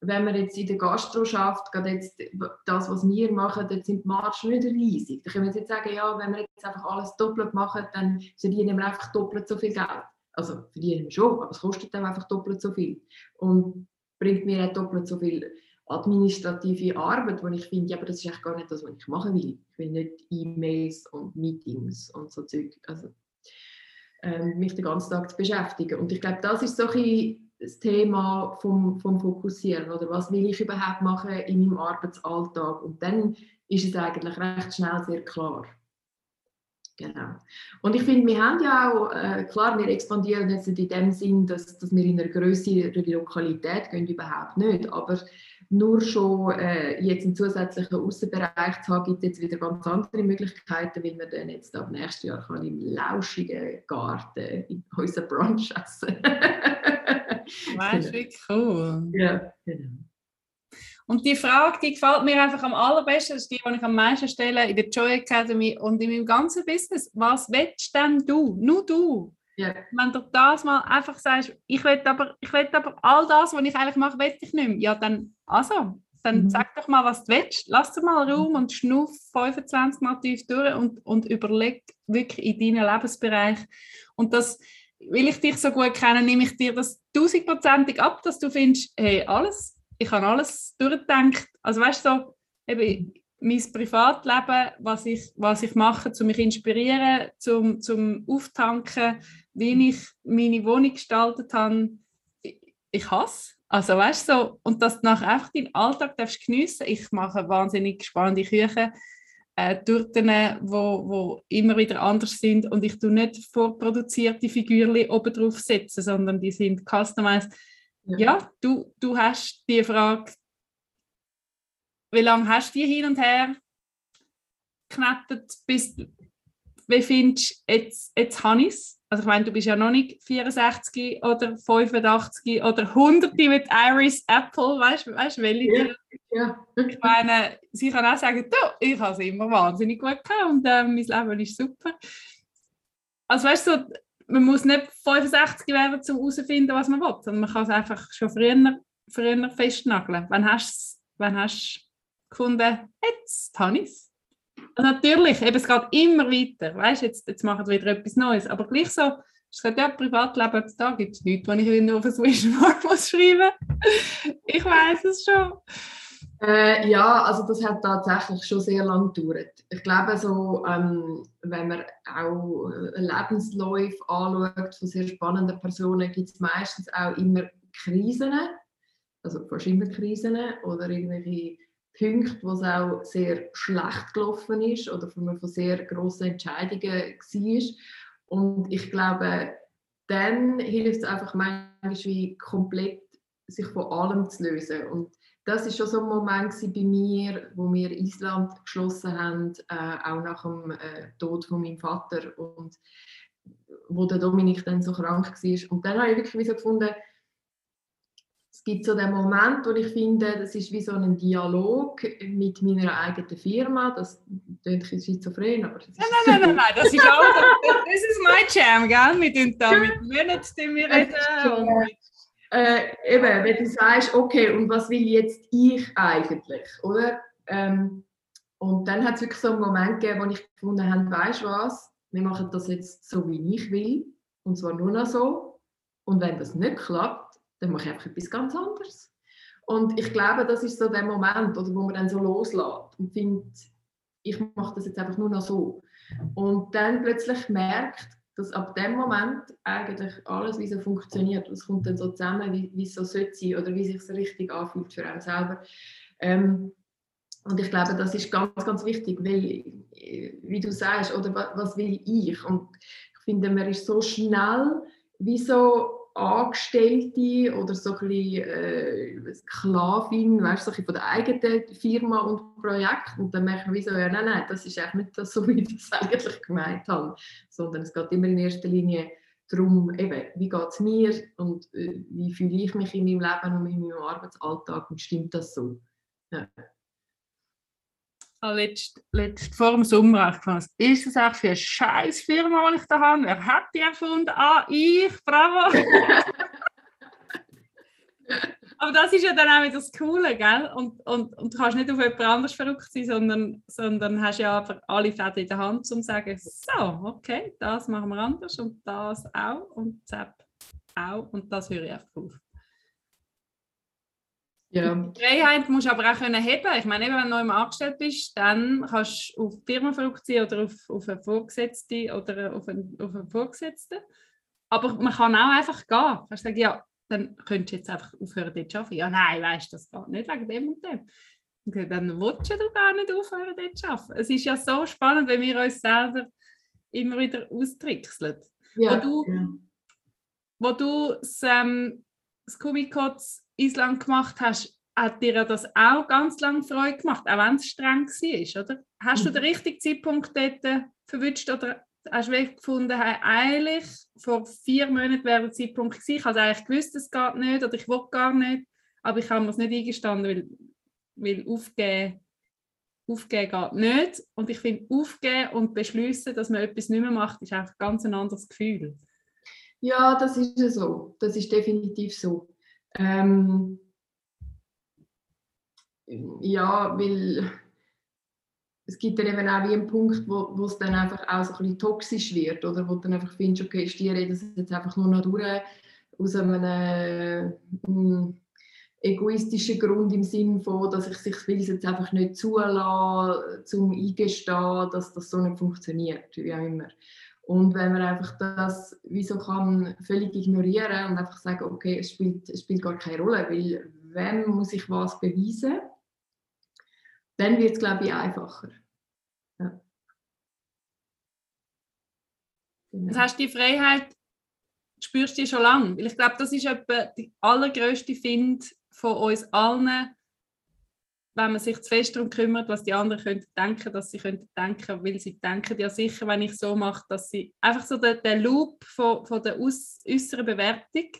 wenn man jetzt in der Gastro schafft, gerade jetzt das, was wir machen, dort sind die Margen nicht riesig. Da können wir jetzt sagen, ja, wenn wir jetzt einfach alles doppelt machen, dann verdienen wir einfach doppelt so viel Geld. Also verdienen wir schon, aber es kostet dann einfach doppelt so viel. Und bringt mir auch doppelt so viel administrative Arbeit, wo ich finde, ja, aber das ist eigentlich gar nicht das, was ich machen will. Ich will nicht E-Mails und Meetings und so Zeug. Also, ähm, mich den ganzen Tag zu beschäftigen. Und ich glaube, das ist so ein bisschen das Thema vom, vom Fokussieren oder was will ich überhaupt machen in meinem Arbeitsalltag und dann ist es eigentlich recht schnell sehr klar. Genau. Und ich finde, wir haben ja auch, äh, klar, wir expandieren jetzt in dem Sinn, dass, dass wir in einer größeren Lokalität gehen, überhaupt nicht, aber nur schon äh, jetzt einen zusätzlichen Außenbereich zu haben, gibt es jetzt wieder ganz andere Möglichkeiten, wie man dann jetzt ab nächstes Jahr kann im lauschigen Garten in unseren Brunch essen Weißt du, wie cool. Ja, genau. Und die Frage, die gefällt mir einfach am allerbesten, das ist die, die ich am meisten stelle in der Joy Academy und in meinem ganzen Business. Was willst denn du? Nur du. Ja. Wenn du das mal einfach sagst, ich will aber, ich will aber all das, was ich eigentlich mache, will ich nicht mehr. Ja, dann, also, dann mhm. sag doch mal, was du willst. Lass dir mal Raum und schnuff 25 Mal tief durch und, und überleg wirklich in deinen Lebensbereich. Und das, weil ich dich so gut kenne, nehme ich dir das tausendprozentig ab, dass du findest, hey, alles, ich habe alles durchgedacht. Also weißt du, so, eben, mein Privatleben, was ich, was ich mache, um mich zu inspirieren, zum, zum Auftanken, wie ich meine Wohnung gestaltet habe, ich, hasse. Also weißt du, so, und dass du nachher einfach deinen Alltag darfst geniessen. Ich mache wahnsinnig spannende Küchen äh, Torten, wo, wo immer wieder anders sind und ich tue nicht vorproduzierte Figürchen oben drauf setzen, sondern die sind customized. Ja, ja du, du hast die Frage, wie lange hast du die hin und her geknetet, bis wie findest du, jetzt, jetzt habe ich es? Also ich meine, du bist ja noch nicht 64 oder 85 oder 100 mit Iris Apple, weißt du, weißt, welche? Ja, ja. Ich meine, sie kann auch sagen, du, ich habe es immer wahnsinnig gut gehabt und äh, mein Leben ist super. Also weißt du, man muss nicht 65 werden, um herauszufinden, was man will, sondern man kann es einfach schon früher, früher festnageln. Wann hast du es gefunden, jetzt habe ich es? Natürlich, eben, es geht immer weiter. Weißt, jetzt, jetzt machen wir wieder etwas Neues. Aber gleich so Es geht ja Privatleben, da gibt es nichts, wenn ich nur auf ein Vision muss schreiben Ich weiß es schon. Äh, ja, also das hat tatsächlich schon sehr lange gedauert. Ich glaube, so, ähm, wenn man auch Lebensläufe anschaut von sehr spannenden Personen, gibt es meistens auch immer Krisen, also fast immer Krisen oder irgendwelche Punkte, wo es auch sehr schlecht gelaufen ist oder von, von sehr grossen Entscheidungen war. Und ich glaube, dann hilft es einfach manchmal wie komplett sich von allem zu lösen. Und das ist schon so ein Moment bei mir, wo wir Island geschlossen haben, äh, auch nach dem äh, Tod von meinem Vater und wo der Dominik dann so krank war. Und dann habe ich wirklich so gefunden, es gibt so den Moment, wo ich finde, das ist wie so ein Dialog mit meiner eigenen Firma. Das klingt ein schizophren, aber das ist Nein, nein, nein, nein, das ist auch, das ist mein Jam, gell? Wir tun da mit Monaten reden. Und äh, eben, wenn du sagst, okay, und was will jetzt ich eigentlich, oder? Ähm, und dann hat es wirklich so einen Moment gegeben, wo ich gefunden habe, weißt du was, wir machen das jetzt so, wie ich will, und zwar nur noch so. Und wenn das nicht klappt, dann mache ich einfach etwas ganz anderes. Und ich glaube, das ist so der Moment, oder, wo man dann so loslässt und findet, ich mache das jetzt einfach nur noch so. Und dann plötzlich merkt, dass ab dem Moment eigentlich alles wie so funktioniert. Es kommt dann so zusammen, wie, es so sollte sein oder wie es sich richtig anfühlt für einen selber. Ähm, und ich glaube, das ist ganz, ganz wichtig, weil, wie du sagst, oder was will ich? Und ich finde, man ist so schnell, wie so Angestellte oder so ein bisschen äh, Sklavin, weißt so von der eigenen Firma und Projekt und dann merken wir so, ja, nein, nein, das ist eigentlich nicht das, so wie ich das eigentlich gemeint habe, sondern es geht immer in erster Linie darum, eben, wie geht es mir und äh, wie fühle ich mich in meinem Leben und in meinem Arbeitsalltag und stimmt das so? Ja. Letzt, letzt, vor dem Sommer gefragt, ist das auch für eine scheiß Firma, die ich da habe? Wer hat die erfunden? Ah, ich, bravo! Aber das ist ja dann auch wieder das Coole, gell? Und, und, und du kannst nicht auf jemand anderes verrückt sein, sondern, sondern hast ja einfach alle Fäden in der Hand, um zu sagen, so, okay, das machen wir anders und das auch und Zapp auch und das höre ich einfach auf. Ja. Die Freiheit musst du aber auch können heben. Ich meine, wenn du neu angestellt bist, dann kannst du auf die Firma verrückt sein oder auf, auf eine Vorgesetzte oder auf einen, auf einen Vorgesetzten. Aber man kann auch einfach gehen. Kannst sagen, ja, dann könntest du jetzt einfach aufhören, dort zu arbeiten. Ja, nein, weißt du, das geht nicht wegen dem und dem. Und dann willst du gar nicht aufhören, dort zu arbeiten. Es ist ja so spannend, wenn wir uns selber immer wieder austrickseln. Ja, wo du, ja. wo du das, ähm, das Kumikots Island gemacht hast, hat dir das auch ganz lange Freude gemacht, auch wenn es streng war, oder? Hast du den mhm. richtigen Zeitpunkt dort verwünscht oder hast du gefunden, hey, eigentlich vor vier Monaten wäre der Zeitpunkt gewesen, ich habe eigentlich gewusst, es geht nicht oder ich will gar nicht, aber ich habe mir es nicht eingestanden, weil, weil aufgeben, aufgeben geht nicht. Und ich finde, aufgeben und beschließen, dass man etwas nicht mehr macht, ist einfach ganz ein anderes Gefühl. Ja, das ist so. Das ist definitiv so. Ähm, ja, weil es gibt dann eben auch wie einen Punkt, wo, es dann einfach auch so ein bisschen toxisch wird, oder wo du dann einfach findest, okay, ich stehe das jetzt einfach nur noch durch, aus einem äh, egoistischen Grund im Sinne von, dass ich sich will jetzt einfach nicht zulassen, zum eingestehen, dass das so nicht funktioniert, wie auch immer. Und wenn man einfach das wieso kann völlig ignorieren und einfach sagen, okay, es spielt, es spielt gar keine Rolle, weil wem muss ich was beweisen, dann wird es, glaube ich, einfacher. Ja. Genau. Das heißt, die Freiheit spürst du schon lange. Weil ich glaube, das ist etwa die allergrößte Find von uns allen, wenn man sich zu fest darum kümmert, was die anderen könnten denken, dass sie könnten denken, weil sie denken ja sicher, wenn ich so mache, dass sie einfach so der, der Loop von, von der aus, äußeren Bewertung,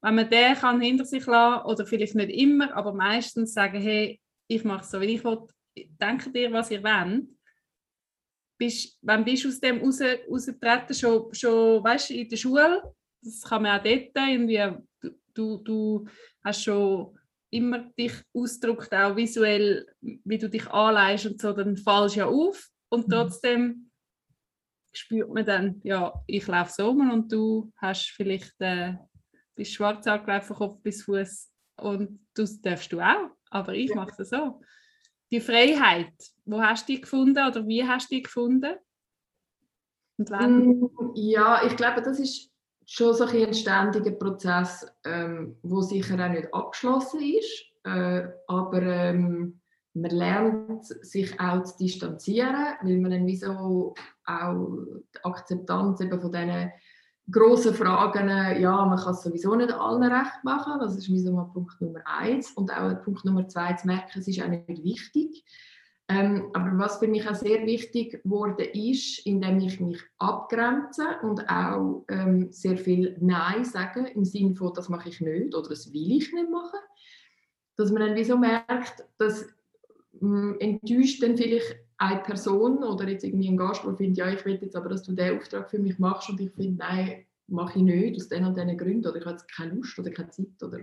wenn man den kann hinter sich lassen oder vielleicht nicht immer, aber meistens sagen, hey, ich mache so, wie ich will, denke dir, was ihr wollt. Bist, wann bist du aus dem raus, rausgetreten, schon, schon weißt, in der Schule, das kann man auch dort, irgendwie, du, du hast schon immer dich ausdrückt, auch visuell, wie du dich anleihst und so, dann fallst du ja auf und mhm. trotzdem spürt man dann, ja, ich laufe so um und du hast vielleicht äh, bist schwarz angelaufen, Kopf bis Fuß und das darfst du auch, aber ich ja. mache es so. Die Freiheit, wo hast du die gefunden oder wie hast du die gefunden? Mm, ja, ich glaube, das ist schon so ein, ständiger Prozess, ähm, sicher auch nicht abgeschlossen ist, äh, aber ähm, man lernt sich auch zu distanzieren, weil man dann wieso auch die Akzeptanz eben von diesen grossen Fragen, ja, man kann es sowieso nicht allen recht machen, das ist wieso mal Punkt Nummer eins. Und auch Punkt Nummer zwei zu merken, es ist auch nicht wichtig. Ähm, aber was für mich auch sehr wichtig wurde, ist, indem ich mich abgrenze und auch ähm, sehr viel Nein sage, im Sinne von, das mache ich nicht oder das will ich nicht machen. Dass man dann wieso merkt, dass mh, enttäuscht dann vielleicht eine Person oder jetzt irgendwie ein Gast, der findet, ja, ich will jetzt aber, dass du diesen Auftrag für mich machst und ich finde, nein, mache ich nicht, aus den und diesen Gründen oder ich habe jetzt keine Lust oder keine Zeit oder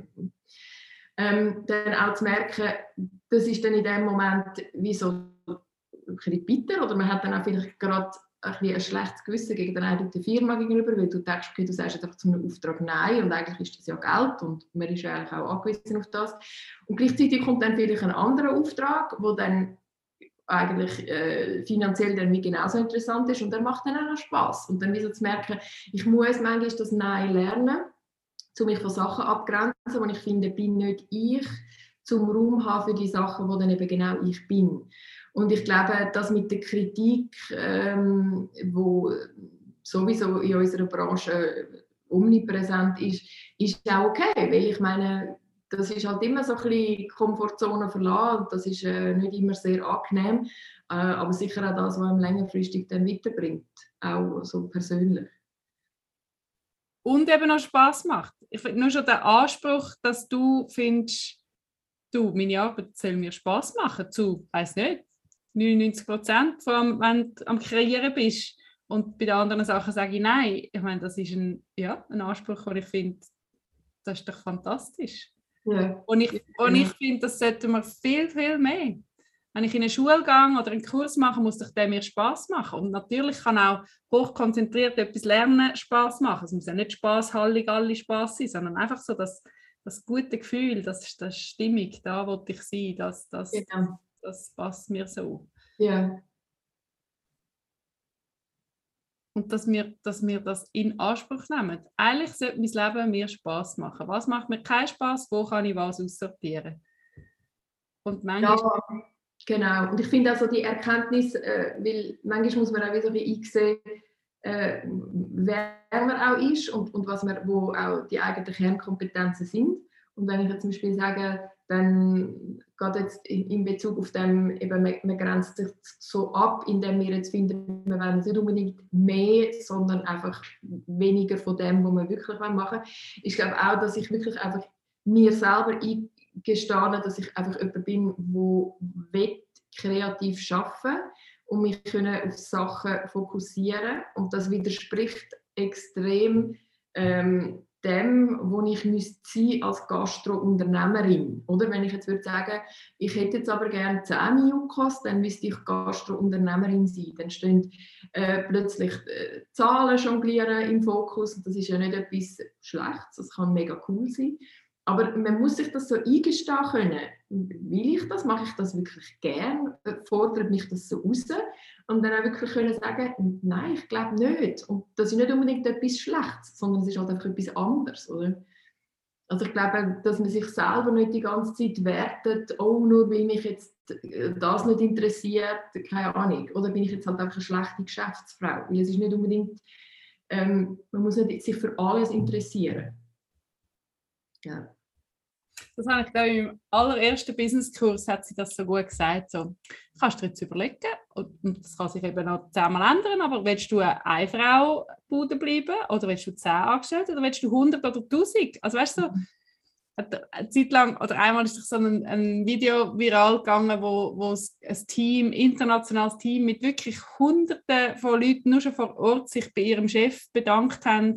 ähm, dann auch zu merken, das ist dann in dem Moment wie so ein bisschen bitter oder man hat dann auch vielleicht gerade ein, ein schlechtes Gewissen gegen die eigene Firma gegenüber, weil du denkst, okay, du sagst einfach zu einem Auftrag Nein und eigentlich ist das ja Geld und man ist ja eigentlich auch angewiesen auf das. Und gleichzeitig kommt dann vielleicht ein anderer Auftrag, wo dann eigentlich äh, finanziell dann wie genauso interessant ist und der macht dann auch noch Spaß und dann wieder zu merken, ich muss manchmal das Nein lernen um mich von Sachen abgrenzen, wo ich finde, bin nicht ich, zum Raum haben für die Sachen, wo dann eben genau ich bin. Und ich glaube, das mit der Kritik, ähm, wo sowieso in unserer Branche omnipräsent ist, ist auch okay, weil ich meine, das ist halt immer so ein bisschen Komfortzone verlassen das ist äh, nicht immer sehr angenehm, äh, aber sicher auch das, was einem längerfristig dann weiterbringt, auch so persönlich und eben noch Spaß macht. Ich finde nur schon der Anspruch, dass du findest, du, meine Arbeit soll mir Spaß machen, zu, weiß nicht, 99 Prozent, vor allem wenn du am Kreieren bist. Und bei den anderen Sachen sage ich nein. Ich meine, das ist ein, ja, ein Anspruch, den ich finde, das ist doch fantastisch. Ja. Und ich, und ich finde, das sollte man viel, viel mehr wenn ich in eine Schule gehe oder einen Kurs mache, muss ich der mir Spaß machen. Und natürlich kann auch hochkonzentriert etwas lernen Spaß machen. Es muss ja nicht spaßhallig alle Spaß sein, sondern einfach so das, das gute Gefühl, das, das Stimmung, da wo ich sein, das, das, genau. das passt mir so. Ja. Und dass wir, dass wir das in Anspruch nehmen. Eigentlich sollte mein Leben mir Spaß machen. Was macht mir keinen Spaß? Wo kann ich was aussortieren? Und manchmal ja Genau, und ich finde also die Erkenntnis, äh, weil manchmal muss man auch wieder einsehen, äh, wer man auch ist und, und was man, wo auch die eigenen Kernkompetenzen sind. Und wenn ich jetzt zum Beispiel sage, dann geht jetzt in Bezug auf dem, eben man, man grenzt sich so ab, indem wir jetzt finden, wir wollen nicht unbedingt mehr, sondern einfach weniger von dem, was wir wirklich machen wollen. Ich glaube auch, dass ich wirklich einfach mir selber gestanden, dass ich einfach jemand bin, der kreativ arbeiten und mich können auf Sachen fokussieren und das widerspricht extrem ähm, dem, wo ich müsste als Gastro-Unternehmerin. Oder wenn ich jetzt würde sagen, ich hätte jetzt aber gerne 10 Miukos, dann müsste ich Gastro-Unternehmerin sein. Dann stehen äh, plötzlich äh, Zahlen jonglieren im Fokus und das ist ja nicht etwas Schlechtes, das kann mega cool sein. Aber man muss sich das so eingestehen können. Will ich das? Mache ich das wirklich gern? Fordert mich das so raus? Und dann auch wirklich können sagen, nein, ich glaube nicht. Und das ist nicht unbedingt etwas Schlechtes, sondern es ist halt einfach etwas anderes. Oder? Also ich glaube, dass man sich selber nicht die ganze Zeit wertet, oh, nur weil mich jetzt äh, das nicht interessiert, keine Ahnung. Oder bin ich jetzt halt einfach eine schlechte Geschäftsfrau? Weil es ist nicht unbedingt, ähm, man muss nicht sich für alles interessieren. Ja. Das habe ich glaube im allerersten Businesskurs hat sie das so gut gesagt. So, kannst du dir jetzt überlegen, und das kann sich eben noch zehnmal ändern, aber willst du eine Frau Bude bleiben oder willst du zehn Angestellte oder willst du 100 oder 1000? Also weißt du, so, eine Zeit lang, oder einmal ist so ein, ein Video viral gegangen, wo, wo ein Team, internationales Team mit wirklich Hunderten von Leuten nur schon vor Ort sich bei ihrem Chef bedankt haben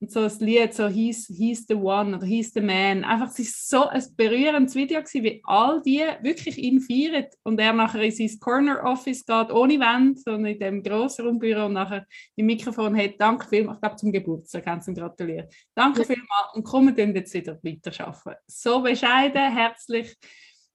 und so ein Lied, so he's, he's the One oder He's the Man. Einfach, es ist so ein berührendes Video gewesen, wie all die wirklich ihn feiern und er nachher in sein Corner Office geht, ohne Wand, sondern in dem grossen Rundbüro und nachher im Mikrofon hat, danke vielmals, ich glaube zum Geburtstag, kannst du gratulieren. Danke ja. vielmals und kommen dann jetzt wieder weiterarbeiten. So bescheiden, herzlich,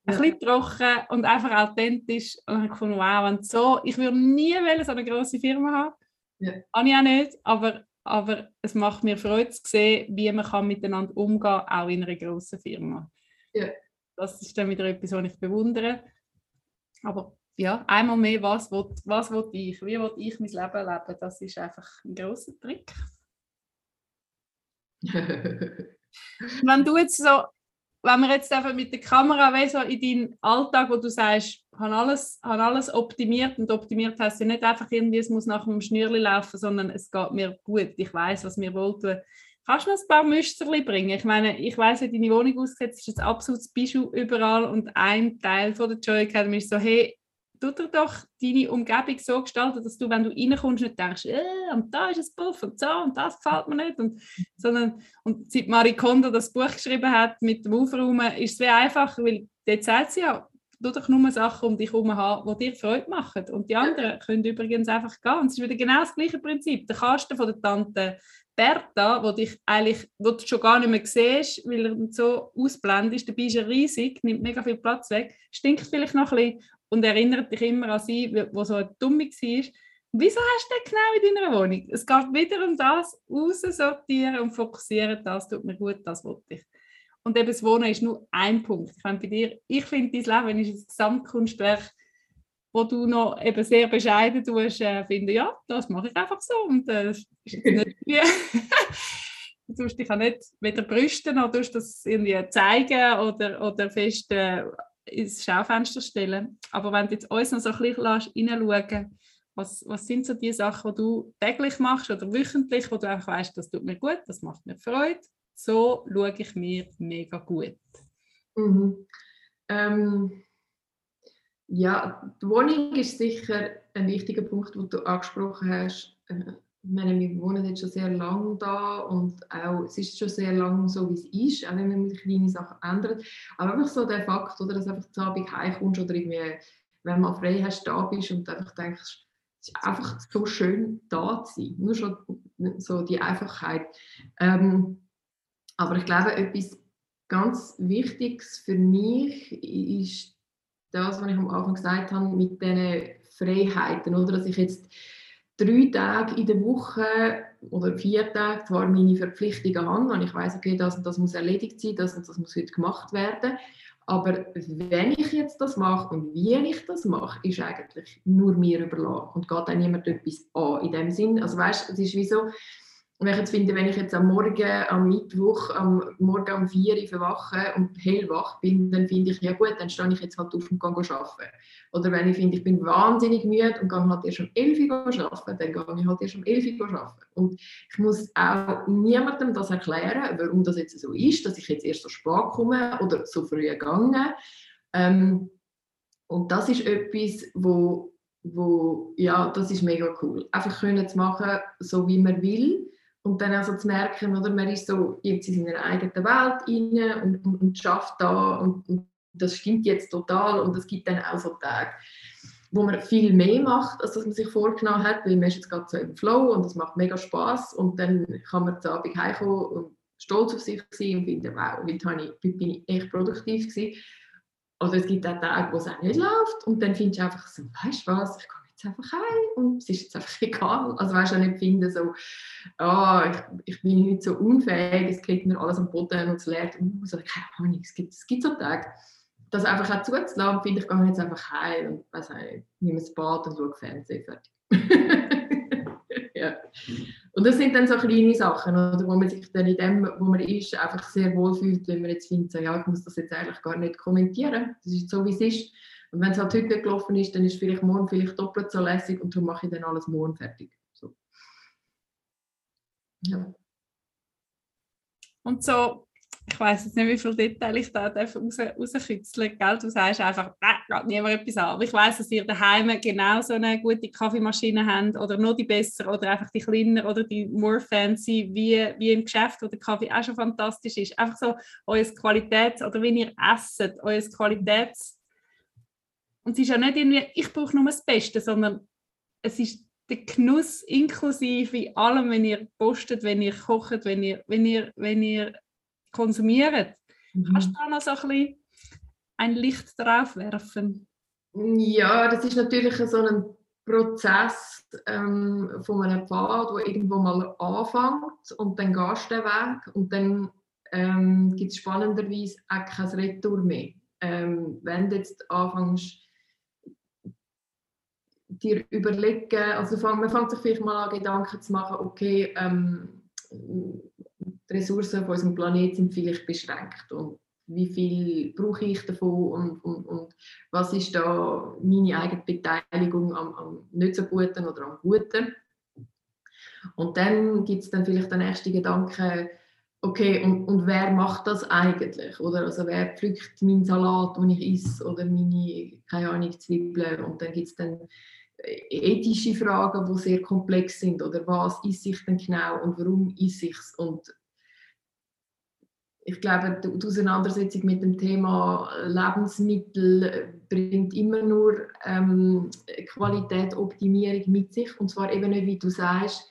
ein bisschen trocken und einfach authentisch. Und ich habe gefunden, wow, und so, ich würde nie so eine grosse Firma haben. Ja. Habe ich auch nicht, aber aber es macht mir Freude zu sehen, wie man kann miteinander umgehen kann, auch in einer grossen Firma. Ja. Das ist dann wieder etwas, was ich bewundere. Aber ja, einmal mehr, was will, was will ich? Wie will ich mein Leben leben? Das ist einfach ein grosser Trick. Wenn du jetzt so wenn wir jetzt einfach mit der Kamera so in deinen Alltag, wo du sagst, habe alles, habe alles optimiert und optimiert heißt ja nicht einfach irgendwie, es muss nach einem Schnürli laufen, sondern es geht mir gut, ich weiß, was mir wohltut. Kannst du noch ein paar Müsterli bringen? Ich meine, ich weiß, wie deine Wohnung aussieht, ist ein absolutes Bischof überall und ein Teil von der Joy Academy ist so, hey, tu dir doch deine Umgebung so gestalten, dass du, wenn du reinkommst, nicht denkst, äh, und da ist ein Puff und so und das gefällt mir nicht. Und, sondern, und seit Marie Kondo das Buch geschrieben hat mit dem Aufräumen, ist es wie einfach, weil dort sagt sie ja, du doch nur Sachen um dich herum haben, die dir Freude machen. Und die anderen können übrigens einfach gehen. Und es ist wieder genau das gleiche Prinzip. Der Kasten von der Tante Bertha, wo dich eigentlich, wo du schon gar nicht mehr siehst, weil er so ausblendet ist, dabei ist er riesig, nimmt mega viel Platz weg, stinkt vielleicht noch ein bisschen und erinnert dich immer an sie, wo so Dumme war. Wieso hast du das genau in deiner Wohnung? Es geht wieder um das, aussortieren und fokussieren, das tut mir gut, das wollte ich. Und eben das Wohnen ist nur ein Punkt. Ich finde, bei dir, ich finde, dein Leben ist ein Gesamtkunstwerk, wo du noch eben sehr bescheiden tust, äh, finde, ja, das mache ich einfach so. Und äh, ist jetzt nicht wie... du tust dich auch nicht weder brüsten noch tust das irgendwie zeigen oder, oder fest äh, ins Schaufenster stellen. Aber wenn du jetzt uns noch so ein bisschen reinschauen was, was sind so die Sachen, die du täglich machst oder wöchentlich, wo du einfach weißt, das tut mir gut, das macht mir Freude, so schaue ich mir mega gut. Mhm. Ähm, ja, die Wohnung ist sicher ein wichtiger Punkt, den du angesprochen hast. Ich meine, wir wohnen jetzt schon sehr lange da und auch, es ist schon sehr lange so, wie es ist, auch wenn man kleine Sachen ändert. Aber einfach so der Fakt, oder, dass einfach zu Abend heimkommst oder irgendwie, wenn man frei hast, da bist und einfach denkst, es ist einfach so schön da zu sein. Nur schon so die Einfachheit. Ähm, aber ich glaube, etwas ganz Wichtiges für mich ist das, was ich am Anfang gesagt habe, mit diesen Freiheiten, oder? Dass ich jetzt drei Tage in der Woche oder vier Tage zwar meine Verpflichtungen habe und ich weiß, okay, das das muss erledigt sein, das das muss heute gemacht werden. Aber wenn ich jetzt das mache und wie ich das mache, ist eigentlich nur mir überlassen und geht dann niemand etwas an in dem Sinn. Also weißt, es ist wie so, und ich jetzt finde, wenn ich jetzt am Morgen, am Mittwoch, am Morgen um 4 Uhr verwache und hellwach bin, dann finde ich, ja gut, dann stehe ich jetzt halt auf und gehe arbeiten. Oder wenn ich finde, ich bin wahnsinnig müde und gehe halt erst um 11 Uhr arbeiten, dann gehe ich halt erst um 11 Uhr arbeiten. Und ich muss auch niemandem das erklären, warum das jetzt so ist, dass ich jetzt erst so spät komme oder so früh gehe. Ähm, und das ist etwas, wo, wo, ja, das ist mega cool. Einfach können zu machen, so wie man will und dann also zu merken, oder, man ist so jetzt in seiner eigenen Welt rein und, und, und schafft da und, und, das stimmt jetzt total und es gibt dann auch so Tage, wo man viel mehr macht, als dass man sich vorgenommen hat, weil man ist jetzt gerade so im Flow und das macht mega Spaß und dann kann man zu Abend heimkommen und stolz auf sich sein und finden, wow, heute bin ich echt produktiv gewesen. Oder es gibt auch Tage, wo es auch nicht läuft und dann findest du einfach so, weißt du was, ich einfach heim und es ist jetzt einfach egal. Also weißt du, nicht finden so, oh, ich, ich bin heute so unfähig, es kriegt mir alles am Boden und es leert aus. Oder keine Ahnung, es gibt, es gibt so Tage. Das einfach auch zuzulassen, finde ich, gehe jetzt einfach heim und weiß nicht, nehme ein Bad und schaue Fernsehen fertig. ja. Und das sind dann so kleine Sachen, oder, wo man sich dann in dem, wo man ist, einfach sehr wohl fühlt, wenn man jetzt findet, so, ja, ich muss das jetzt eigentlich gar nicht kommentieren. Das ist so, wie es ist. Und wenn es halt heute gelaufen ist, dann ist vielleicht morgen vielleicht doppelt so lässig und darum mache ich dann alles morgen fertig. So. Ja. Und so ich weiß jetzt nicht, wie viele Details ich da raus, rauskitzeln darf. Du sagst einfach, nein, geht niemand etwas an. Aber ich weiß, dass ihr daheim genau so eine gute Kaffeemaschine habt oder noch die bessere oder einfach die kleiner oder die more fancy, wie, wie im Geschäft, wo der Kaffee auch schon fantastisch ist. Einfach so euer Qualität oder wenn ihr esset, euer Qualitäts... Und es ist ja nicht irgendwie, ich brauche nur das Beste, sondern es ist der Genuss inklusive allem, wenn ihr postet, wenn ihr kocht, wenn ihr, wenn ihr, wenn ihr konsumiert. Mhm. Kannst du da noch so ein bisschen ein Licht drauf werfen? Ja, das ist natürlich so ein Prozess ähm, von einem Pfad, der irgendwo mal anfängt und dann gehst du den Weg und dann ähm, gibt es spannenderweise auch kein Retour mehr. Ähm, wenn du jetzt anfängst, dir überlegen, also man fängt sich vielleicht mal an Gedanken zu machen, okay, ähm, die Ressourcen auf unserem Planeten sind vielleicht beschränkt und wie viel brauche ich davon und, und, und was ist da meine eigene Beteiligung am, am nicht so Guten oder am Guten. Und dann gibt es dann vielleicht den nächsten Gedanken, okay, und, und wer macht das eigentlich? Oder also wer pflückt meinen Salat, den ich esse, oder meine, keine Ahnung, Zwiebeln? Und dann gibt es dann ethische Fragen, die sehr komplex sind. Oder was ist ich denn genau und warum ist ich es? Und ich glaube, die Auseinandersetzung mit dem Thema Lebensmittel bringt immer nur ähm, Qualitätsoptimierung mit sich. Und zwar eben nicht, wie du sagst,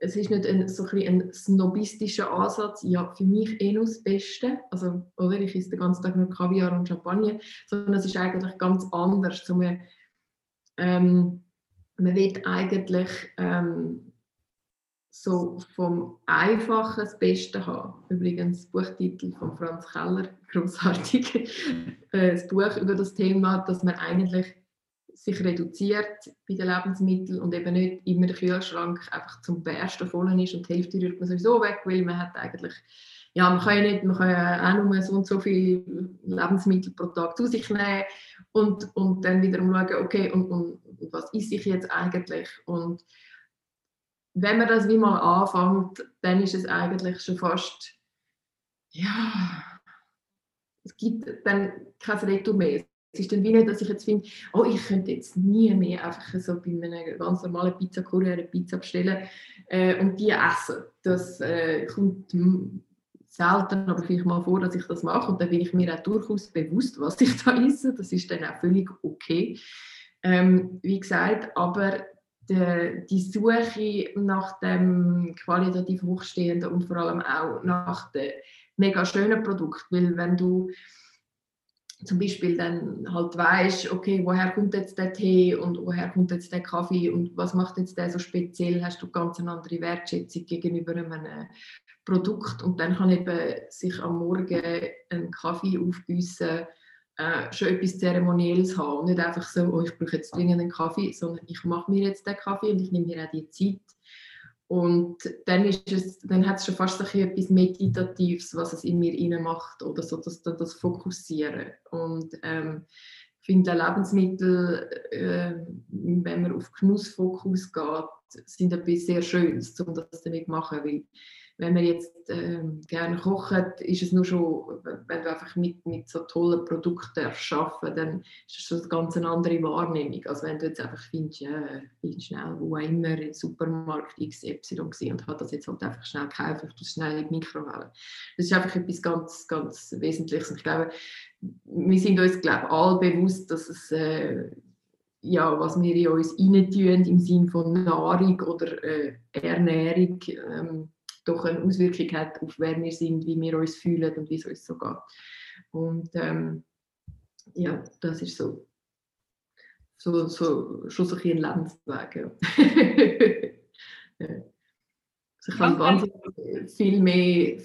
es ist nicht ein, so ein, ein snobistischer Ansatz, ja, für mich eh nur das Beste, also, oder ich esse den ganzen Tag nur Kaviar und Champagner, sondern es ist eigentlich ganz anders. So man, ähm, man will eigentlich ähm, so vom Einfachen das Beste haben. Übrigens Buchtitel von Franz Keller, großartig. Äh, das Buch über das Thema, dass man eigentlich sich reduziert bei den Lebensmitteln und eben nicht immer der Kühlschrank einfach zum Bersten voll ist und die Hälfte rührt man sowieso weg, weil man hat eigentlich ja, man kann ja nicht, man kann ja auch nur so und so viele Lebensmittel pro Tag zu sich nehmen und, und dann wiederum schauen, okay, und, und was esse ich jetzt eigentlich? Und wenn man das wie mal anfängt, dann ist es eigentlich schon fast, ja, es gibt dann kein Retour mehr. Es ist dann wie nicht, dass ich jetzt finde, oh, ich könnte jetzt nie mehr einfach so bei einer ganz normalen Pizza-Kurier eine Pizza bestellen äh, und die essen. Das äh, kommt selten, aber vielleicht mal vor, dass ich das mache und dann bin ich mir auch durchaus bewusst, was ich da esse. Das ist dann auch völlig okay. Ähm, wie gesagt, aber die, die Suche nach dem qualitativ hochstehenden und vor allem auch nach dem mega schönen Produkt, weil wenn du zum Beispiel dann halt weißt, okay, woher kommt jetzt der Tee und woher kommt jetzt der Kaffee und was macht jetzt der so speziell, hast du ganz eine andere Wertschätzung gegenüber einem Produkt und dann kann eben sich am Morgen ein Kaffee aufgießen äh, schon etwas Zeremonielles haben und nicht einfach so, oh, ich brauche jetzt dringend einen Kaffee, sondern ich mache mir jetzt den Kaffee und ich nehme mir auch die Zeit. Und dann, ist es, dann hat es schon fast etwas Meditatives, was es in mir rein macht oder so, das, das Fokussieren. Und ähm, ich finde, Lebensmittel, äh, wenn man auf Genussfokus geht, sind etwas sehr Schönes, um das damit zu machen, weil wenn man jetzt ähm, gerne kocht, ist es nur schon, wenn du einfach mit, mit so tollen Produkten arbeiten dann ist das eine ganz andere Wahrnehmung, als wenn du jetzt einfach findest, ja, bin schnell, wo immer, im Supermarkt XY und hat das jetzt halt einfach schnell gekauft, ich das schnell in die Mikrowelle. Das ist einfach etwas ganz, ganz Wesentliches und ich glaube, wir sind uns, glaube alle bewusst, dass es äh, ja, was wir in uns reintun im Sinne von Nahrung oder äh, Ernährung, ähm, doch eine Auswirkung hat auf wer wir sind, wie wir uns fühlen und wie es uns so geht. Und ähm, ja, das ist so, so, so schon so ein Lebensweg. Ja. Also ich kann wahnsinnig viel mehr,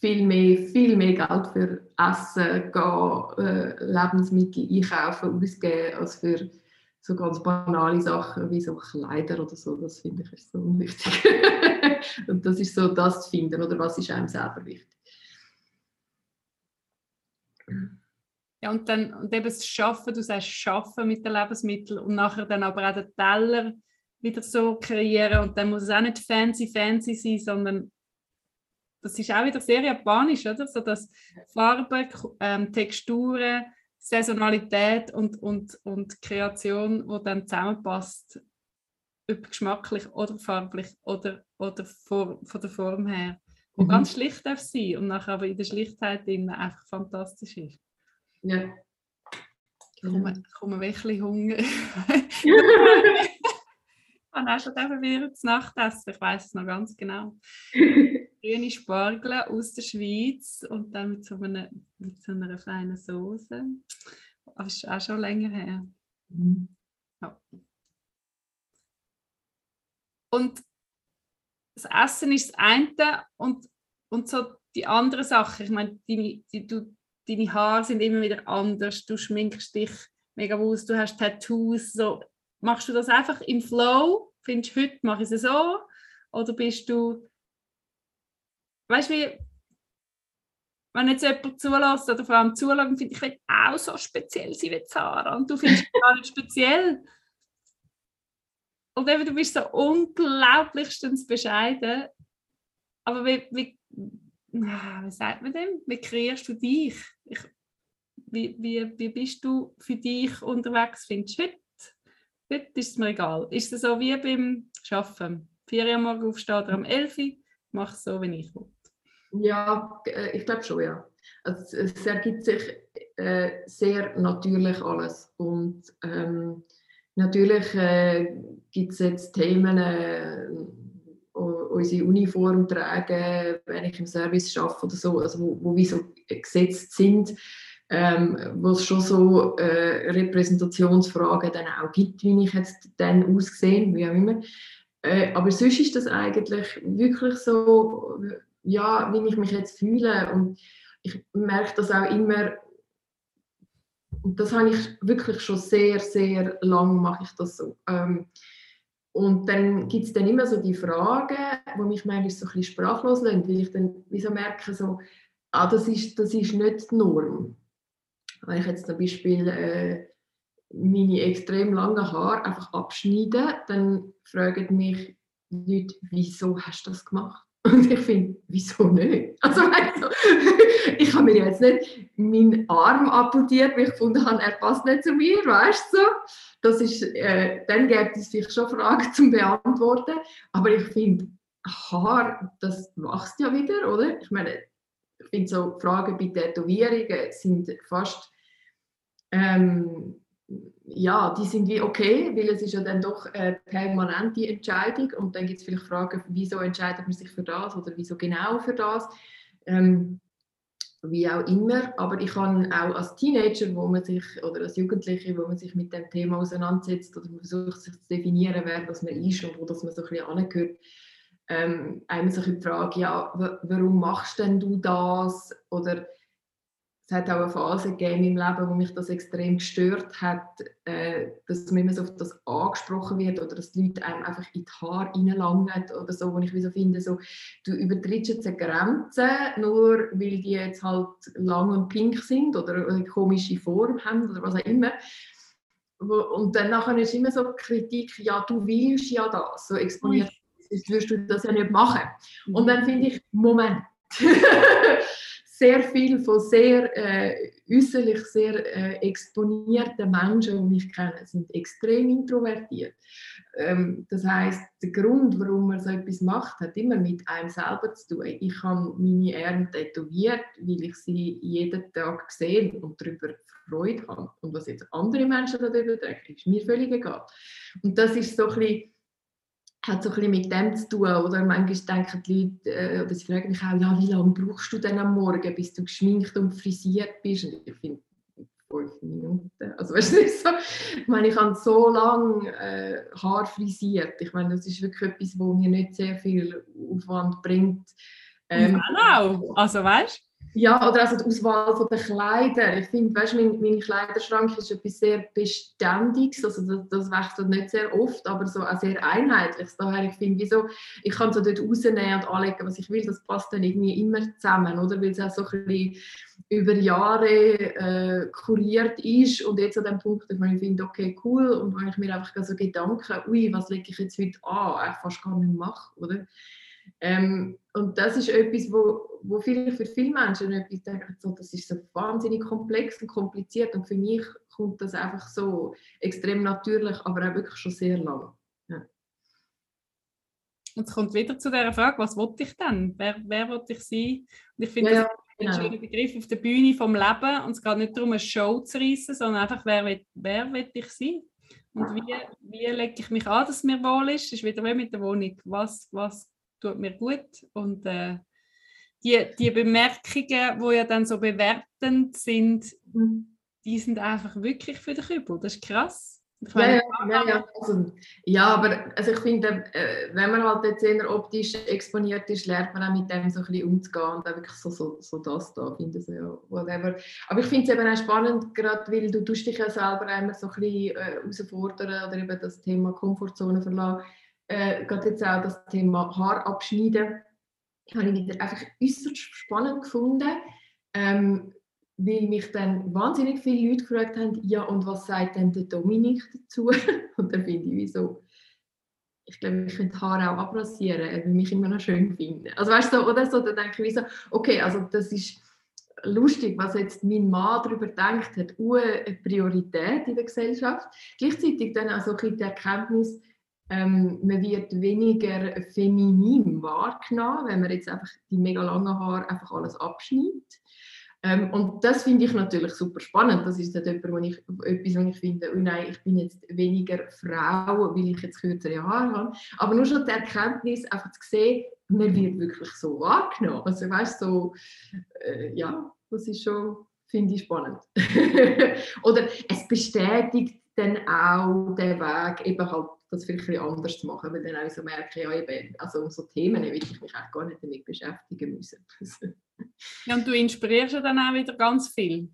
viel mehr, viel mehr Geld für Essen, gehen, äh, Lebensmittel einkaufen, ausgeben, als für so ganz banale Sachen wie so Kleider oder so. Das finde ich so unwichtig. Und das ist so das zu finden, oder was ist einem selber wichtig. Ja, und dann und eben das Schaffen, du sagst Schaffen mit den Lebensmitteln und nachher dann aber auch den Teller wieder so kreieren und dann muss es auch nicht fancy, fancy sein, sondern das ist auch wieder sehr japanisch, oder? So dass Farbe, ähm, Texturen, Saisonalität und, und, und Kreation, wo dann zusammenpasst, ob geschmacklich oder farblich oder, oder vor, von der Form her. Und mhm. ganz schlicht darf sein und nachher aber in der Schlichtheit einfach fantastisch ist. Ja. Ich komme, ich komme wirklich Hunger. Ich habe auch schon wieder zu Nacht essen, ich weiß es noch ganz genau. Grüne Spargel aus der Schweiz und dann mit so einer, mit so einer feinen Soße. Das ist auch schon länger her. Mhm. Ja. Und das Essen ist das eine und, und so die andere Sache. Ich meine, deine, die, du, deine Haare sind immer wieder anders, du schminkst dich mega aus, du hast Tattoos. So. Machst du das einfach im Flow? Findest du, heute mache ich es so? Oder bist du, weißt du, wie, wenn jetzt jemand zulässt oder vor allem zulässt, finde ich, ich auch so speziell sein wie Zara und du findest gar nicht speziell. Und eben, du bist so unglaublichstens bescheiden. Aber wie, wie, wie sagt man dem? Wie kreierst du dich? Ich, wie, wie, wie bist du für dich unterwegs, findest du heute? Heute ist es mir egal. Ist es so wie beim Arbeiten? Vier Uhr morgen aufstehen oder um 11 Uhr, mach so, wie ich will. Ja, äh, ich glaube schon, ja. Also, es ergibt sich äh, sehr natürlich alles. Und ähm, natürlich äh, gibt es jetzt Themen, äh, unsere Uniform tragen, wenn ich im Service arbeite oder so, also wo, wo wie so gesetzt sind ähm, wo es schon so äh, Repräsentationsfragen dann auch gibt, wie ich jetzt dann aussehe, wie auch immer. Äh, aber sonst ist das eigentlich wirklich so, ja, wie ich mich jetzt fühle und ich merke das auch immer, und das habe ich wirklich schon sehr, sehr lang mache ich das so. Ähm, und dann gibt es dann immer so die Fragen, die mich manchmal so ein bisschen sprachlos lassen, weil ich dann wie so merke, so, ah, das, ist, das ist nicht die Norm. Wenn ich jetzt zum Beispiel äh, meine extrem langen Haare einfach abschneide, dann fragen mich Leute, wieso hast du das gemacht? Und ich finde, wieso nicht? Also, also ich habe mir jetzt nicht meinen Arm amputiert, weil ich gefunden habe, er passt nicht zu mir, weißt du? Das ist, äh, dann gibt es vielleicht schon Fragen zum Beantworten, aber ich finde, Haar, das wächst ja wieder, oder? Ich meine, ich finde so Fragen bei Tätowierungen sind fast ähm, ja, die sind wie okay, weil es ist ja dann doch eine permanente Entscheidung und dann gibt es vielleicht Fragen, wieso entscheidet man sich für das oder wieso genau für das, ähm, wie auch immer. Aber ich kann auch als Teenager, wo man sich oder als Jugendliche, wo man sich mit dem Thema auseinandersetzt oder versucht sich zu definieren, wer das man ist und wo das man so ein bisschen angehört, ähm, einmal so die Frage, ja, warum machst denn du das? Oder es hat auch eine Phase gegeben im Leben, wo mich das extrem gestört hat, äh, dass man immer so auf das angesprochen wird oder dass die Leute einem einfach in die Haare reinlangen oder so, wo ich so finde, so, du übertrittst jetzt eine Grenze, nur weil die jetzt halt lang und pink sind oder eine komische Form haben oder was auch immer. Und dann nachher ist immer so Kritik, ja, du willst ja das, so exponiert sonst wirst du das ja nicht machen. Und dann finde ich, Moment, sehr viel von sehr äh, äußerlich sehr äh, exponierten Menschen, die ich kenne, sind extrem introvertiert. Ähm, das heißt, der Grund, warum man so etwas macht, hat immer mit einem selber zu tun. Ich habe meine Ähren tätowiert, weil ich sie jeden Tag sehe und darüber Freude habe. Und was jetzt andere Menschen darüber denken, ist mir völlig egal. Und das ist so ein bisschen hat so ein bisschen mit dem zu tun. Oder manchmal denken die Leute, äh, oder sie fragen mich auch, ja, wie lange brauchst du denn am Morgen, bis du geschminkt und frisiert bist? Und ich finde, fünf Minuten. Also weißt du, so, ich meine, ich habe so lange äh, Haar frisiert. Ich meine, das ist wirklich etwas, wo mir nicht sehr viel Aufwand bringt. Ähm, genau, also weißt du? Ja, oder also die Auswahl der Kleider. Ich finde, weißt, mein, mein Kleiderschrank ist etwas sehr Beständiges, also das, das, wechselt nicht sehr oft, aber so auch sehr einheitlich. Daher, ich finde, wieso, ich kann so dort rausnehmen und anlegen, was ich will, das passt dann irgendwie immer zusammen, oder? Weil es auch so ein bisschen über Jahre äh, kuriert ist und jetzt an dem Punkt, wo ich finde, okay, cool, und wenn ich mir einfach so Gedanken, ui, was lege ich jetzt heute an, ich fast gar nicht mache, oder? Ähm, und das ist etwas, wo, wo vielleicht für viele Menschen etwas denken, so, das ist so wahnsinnig komplex und kompliziert und für mich kommt das einfach so extrem natürlich, aber auch wirklich schon sehr lang. Ja. Und es kommt wieder zu der Frage, was wollte ich denn? Wer, wer wollte ich sein? Und ich finde, ja, das ist ein genau. schöner Begriff auf der Bühne vom Leben und es geht nicht darum, eine Show zu reissen, sondern einfach, wer will, wer will ich sein? Und wie, wie lege ich mich an, dass es mir wohl ist? Das ist wieder wie mit der Wohnung. Was, was tut mir gut? Und äh, die, die Bemerkungen, die ja dann so bewertend sind, mhm. die sind einfach wirklich für den Kübel. Das ist krass. Ja, ja, ja, ja. Also, ja, aber also ich finde, äh, wenn man halt jetzt eher optisch exponiert ist, lernt man auch mit dem so ein bisschen umzugehen und auch wirklich so, so, so das da, finde so, ja, whatever. Aber ich finde es eben auch spannend, gerade weil du dich ja selber immer so ein bisschen äh, herausfordern oder eben das Thema Komfortzone verlassen. Äh, gerade jetzt auch das Thema Haar abschneiden, habe ich wieder einfach äußerst spannend gefunden. Ähm, weil mich dann wahnsinnig viele Leute gefragt haben, ja und was sagt denn der Dominik dazu? und dann finde ich, wieso? Ich glaube, ich könnte Haare auch abrasieren, weil mich immer noch schön finden. Also weißt du, oder so, dann denke ich, wieso? Okay, also das ist lustig, was jetzt mein Mann darüber denkt, hat eine Priorität in der Gesellschaft. Gleichzeitig dann auch so ein die Erkenntnis, ähm, man wird weniger feminin wahrgenommen, wenn man jetzt einfach die mega langen Haare einfach alles abschneidet. Ähm, und das finde ich natürlich super spannend. Das ist etwas, wo ich, etwas, wo ich finde, oh nein, ich bin jetzt weniger Frau, weil ich jetzt kürzere Haare habe. Aber nur schon die Erkenntnis, einfach zu sehen, man wird wirklich so wahrgenommen. Also weißt so, äh, ja, das ist schon, finde ich spannend. Oder es bestätigt dann auch den Weg, eben halt das vielleicht ein anders zu machen, weil dann auch so merke, ja, eben, also um so Themen will ich mich eigentlich gar nicht damit beschäftigen müssen. ja, und du inspirierst ja dann auch wieder ganz viel.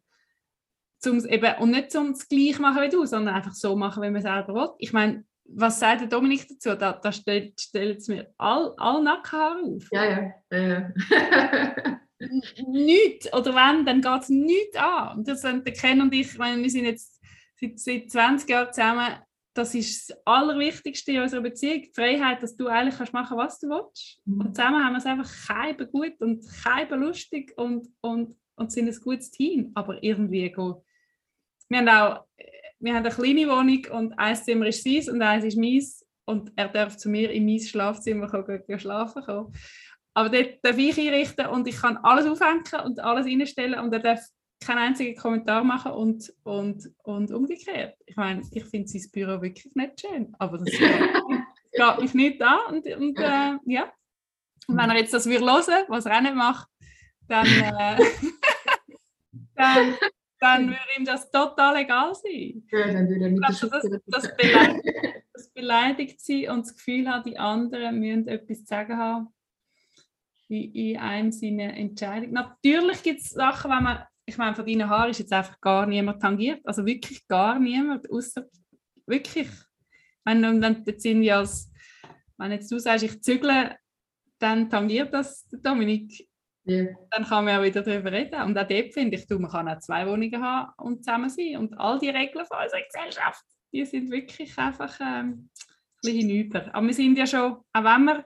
Zum, eben, und nicht zum das gleich machen wie du, sondern einfach so machen, wie man selber will. Ich meine, was sagt der Dominik dazu? Da, da stellt, stellt es mir all, all Nackenhaare auf. Ja, ja. ja. nichts. Oder wenn, dann geht es nichts an. Und das sind der Ken und ich, ich meine, wir sind jetzt seit, seit 20 Jahren zusammen das ist das Allerwichtigste in unserer Beziehung, die Freiheit, dass du eigentlich kannst machen was du willst. Mhm. Und zusammen haben wir es einfach keinem gut und keinem lustig und, und, und sind ein gutes Team. Aber irgendwie go. Wir haben auch wir haben eine kleine Wohnung und ein Zimmer ist sein und eins ist meins und er darf zu mir in mein Schlafzimmer kommen, schlafen kommen. Aber dort darf ich einrichten und ich kann alles aufhängen und alles reinstellen und er darf keinen einzigen Kommentar machen und, und, und umgekehrt. Ich meine, ich finde sein Büro wirklich nicht schön, aber das geht mich nicht an. Und, und äh, ja, und wenn er jetzt das hören würde, was er auch nicht macht, dann, äh, dann, dann würde ihm das total egal sein. Ja, dann würde er mit also das, das, beleidigt, das beleidigt sie und das Gefühl hat, die anderen müssen etwas zu sagen haben in, in einem seiner Entscheidung. Natürlich gibt es Sachen, wenn man ich meine, von deinen Haaren ist jetzt einfach gar niemand tangiert. Also wirklich gar niemand, außer wirklich. Wenn, wenn, wenn, ja als, wenn jetzt du sagst, ich zügle, dann tangiert das Dominik. Yeah. Dann kann man ja wieder darüber reden. Und auch dort finde ich, du, man kann auch zwei Wohnungen haben und zusammen sein. Und all die Regeln von unserer Gesellschaft, die sind wirklich einfach ähm, ein bisschen hinüber. Aber wir sind ja schon, auch wenn wir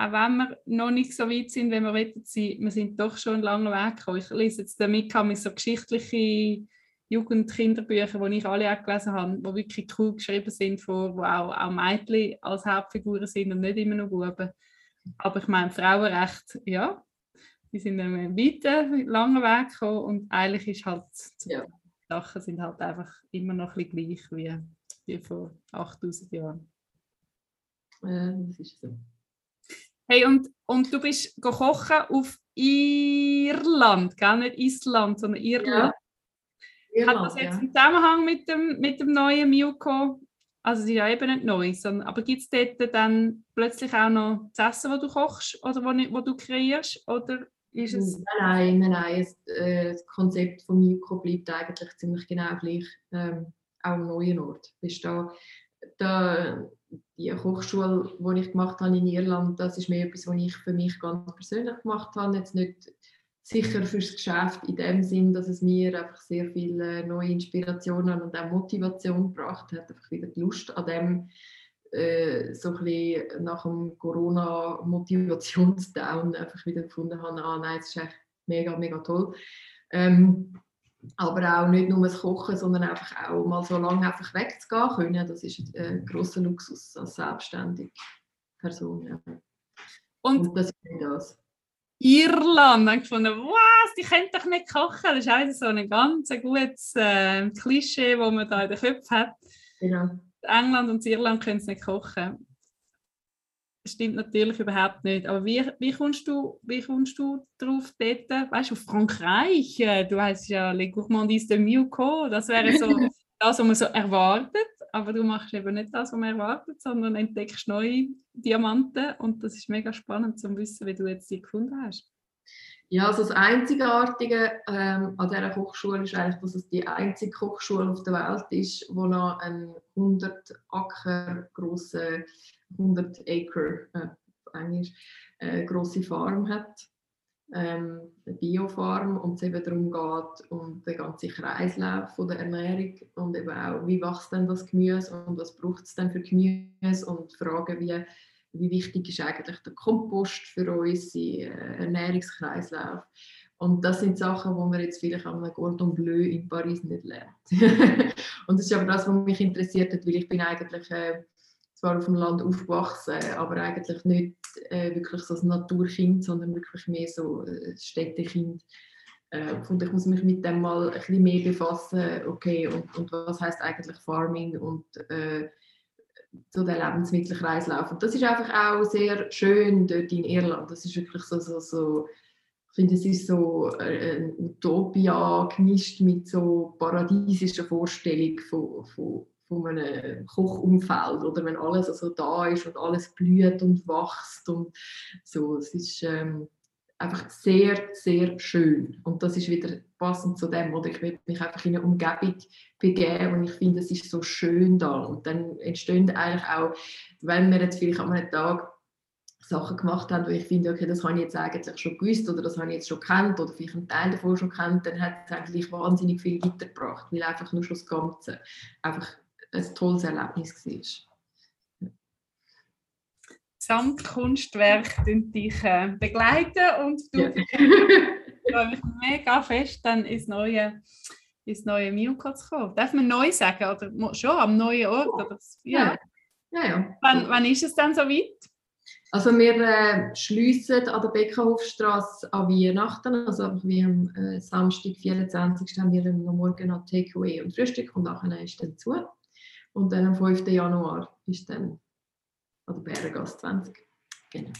auch wenn wir noch nicht so weit sind, wie wir wollen sein, wir sind doch schon einen langen Weg gekommen. Ich lese jetzt damit mit so geschichtliche Jugend- Kinderbücher, die ich alle auch gelesen habe, die wirklich cool geschrieben sind, wo, wo auch, auch Mädchen als Hauptfiguren sind und nicht immer nur Buben. Aber ich meine, Frauenrecht, ja, die sind einen weiten, langen Weg gekommen und eigentlich ist halt, ja. die Sachen sind halt einfach immer noch ein bisschen gleich wie, wie vor 8000 Jahren. Ja, das ist so. Hey, und, und du bist kochen auf Irland, gell? nicht Island, sondern Irland. Ja. Hat das jetzt ja. einen Zusammenhang mit dem, mit dem neuen Miuko? Also es ist ja eben nicht neu, sondern, aber gibt es dort dann plötzlich auch noch das Essen, das du kochst oder wo, wo du kreierst? Oder ist es... Nein, nein, nein. Das, äh, das Konzept von Miuko bleibt eigentlich ziemlich genau gleich, ähm, auch am neuen Ort. Bist da, da die Hochschule, die ich gemacht habe in Irland, das ist mehr etwas, was ich für mich ganz persönlich gemacht habe. Jetzt nicht sicher fürs Geschäft in dem Sinn, dass es mir einfach sehr viele neue Inspirationen und auch Motivation gebracht hat, einfach wieder die Lust an dem äh, so ein bisschen nach dem Corona-Motivationsdown einfach wieder gefunden habe, ah nein, es ist echt mega, mega toll. Ähm, aber auch nicht nur das Kochen, sondern einfach auch mal so lange einfach wegzugehen können. Das ist ein äh, großer Luxus als selbstständige Person. Ja. Und, Und das ist das. Irland, dann gefunden, was, die können doch nicht kochen. Das ist auch so ein ganz gutes äh, Klischee, das man da in den Köpfen hat. Genau. England und Irland können es nicht kochen. Das stimmt natürlich überhaupt nicht. Aber wie, wie, kommst, du, wie kommst du drauf dort? Weißt du, Frankreich, äh, du heißt ja Les Gourmandises de Miuco, das wäre so das, was man so erwartet. Aber du machst eben nicht das, was man erwartet, sondern entdeckst neue Diamanten. Und das ist mega spannend zu wissen, wie du jetzt die gefunden hast. Ja, also das Einzigartige ähm, an dieser Kochschule ist eigentlich, dass es die einzige Kochschule auf der Welt ist, wo noch einen 100 Acker große 100 Acre äh, Englisch äh, große Farm hat, ähm, eine Biofarm und es eben darum geht um den ganzen Kreislauf von der Ernährung und eben auch wie wächst denn das Gemüse und was braucht es denn für Gemüse und Fragen wie wie wichtig ist eigentlich der Kompost für uns, äh, Ernährungskreislauf. Und das sind Sachen, die man jetzt vielleicht am Cordon Bleu in Paris nicht lernt. und das ist aber das, was mich interessiert hat, weil ich bin eigentlich äh, zwar auf dem Land aufgewachsen, aber eigentlich nicht äh, wirklich so ein Naturkind, sondern wirklich mehr so ein Städtekind. Äh, und ich muss mich mit dem mal ein bisschen mehr befassen, okay, und, und was heißt eigentlich Farming und äh, so der Lebensmittelkreislauf. Und das ist einfach auch sehr schön dort in Irland. Das ist wirklich so, so, so ich finde, es ist so äh, eine Utopia gemischt mit so paradiesischer Vorstellung von, von, von einem Kochumfeld oder wenn alles also da ist und alles blüht und wächst und so. Es ist ähm, einfach sehr, sehr schön. Und das ist wieder passend zu dem, oder ich will mich einfach in eine Umgebung begeben und ich finde, es ist so schön da. Und dann entstehen eigentlich auch, wenn wir jetzt vielleicht an einem Tag Sachen gemacht haben, wo ich finde, okay, das habe ich jetzt eigentlich schon gewusst oder das habe ich jetzt schon kennt oder vielleicht einen Teil davon schon kennt, dann hat es eigentlich wahnsinnig viel weitergebracht, weil einfach nur schon das Ganze einfach ein tolles Erlebnis war. Gesamtkunstwerk dich äh, begleiten und du ja. freue mich mega fest, dann ins neue, ins neue Miuko zu kommen. Darf man neu sagen oder schon am neuen Ort? Oder, ja. Ja, ja. Wann, wann ist es dann soweit? Also wir äh, schliessen an der Beckenhofstraße an Weihnachten, also wie am äh, Samstag, 24. haben wir am Morgen noch Takeaway und Frühstück und nachher ist dann zu. Und dann am 5. Januar ist dann oder Bärengasse 20. Genau.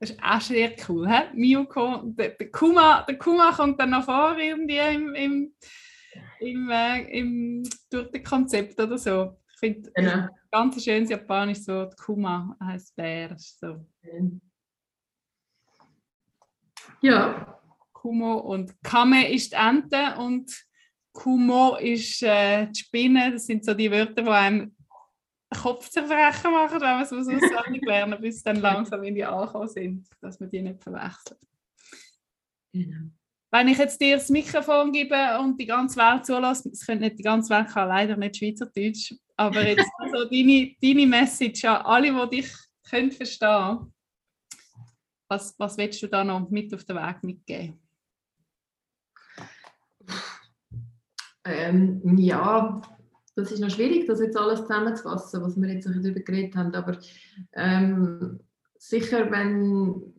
Das ist auch sehr cool. He? Miyuko, der, der, Kuma, der Kuma kommt dann noch vor irgendwie im, im, im, äh, im durch das Konzept oder so. Ich finde genau. ganz schönes Japanisch so, Kuma heißt Bär. So. Ja. Kumo und Kame ist die Ente und Kumo ist äh, die Spinne. Das sind so die Wörter, die einem Kopfzerbrechen machen, wenn wir es auswendig lernen, bis dann langsam in die angekommen sind, dass wir die nicht verwechseln. Genau. Wenn ich jetzt dir das Mikrofon gebe und die ganze Welt zulasse, es könnte nicht die ganze Welt, kann leider nicht Schweizerdeutsch, aber jetzt also deine, deine Message an alle, die dich können verstehen was, was willst du da noch mit auf den Weg mitgeben? Ähm, ja, das ist noch schwierig, das jetzt alles zusammenzufassen, was wir jetzt darüber geredet haben. Aber ähm, sicher, wenn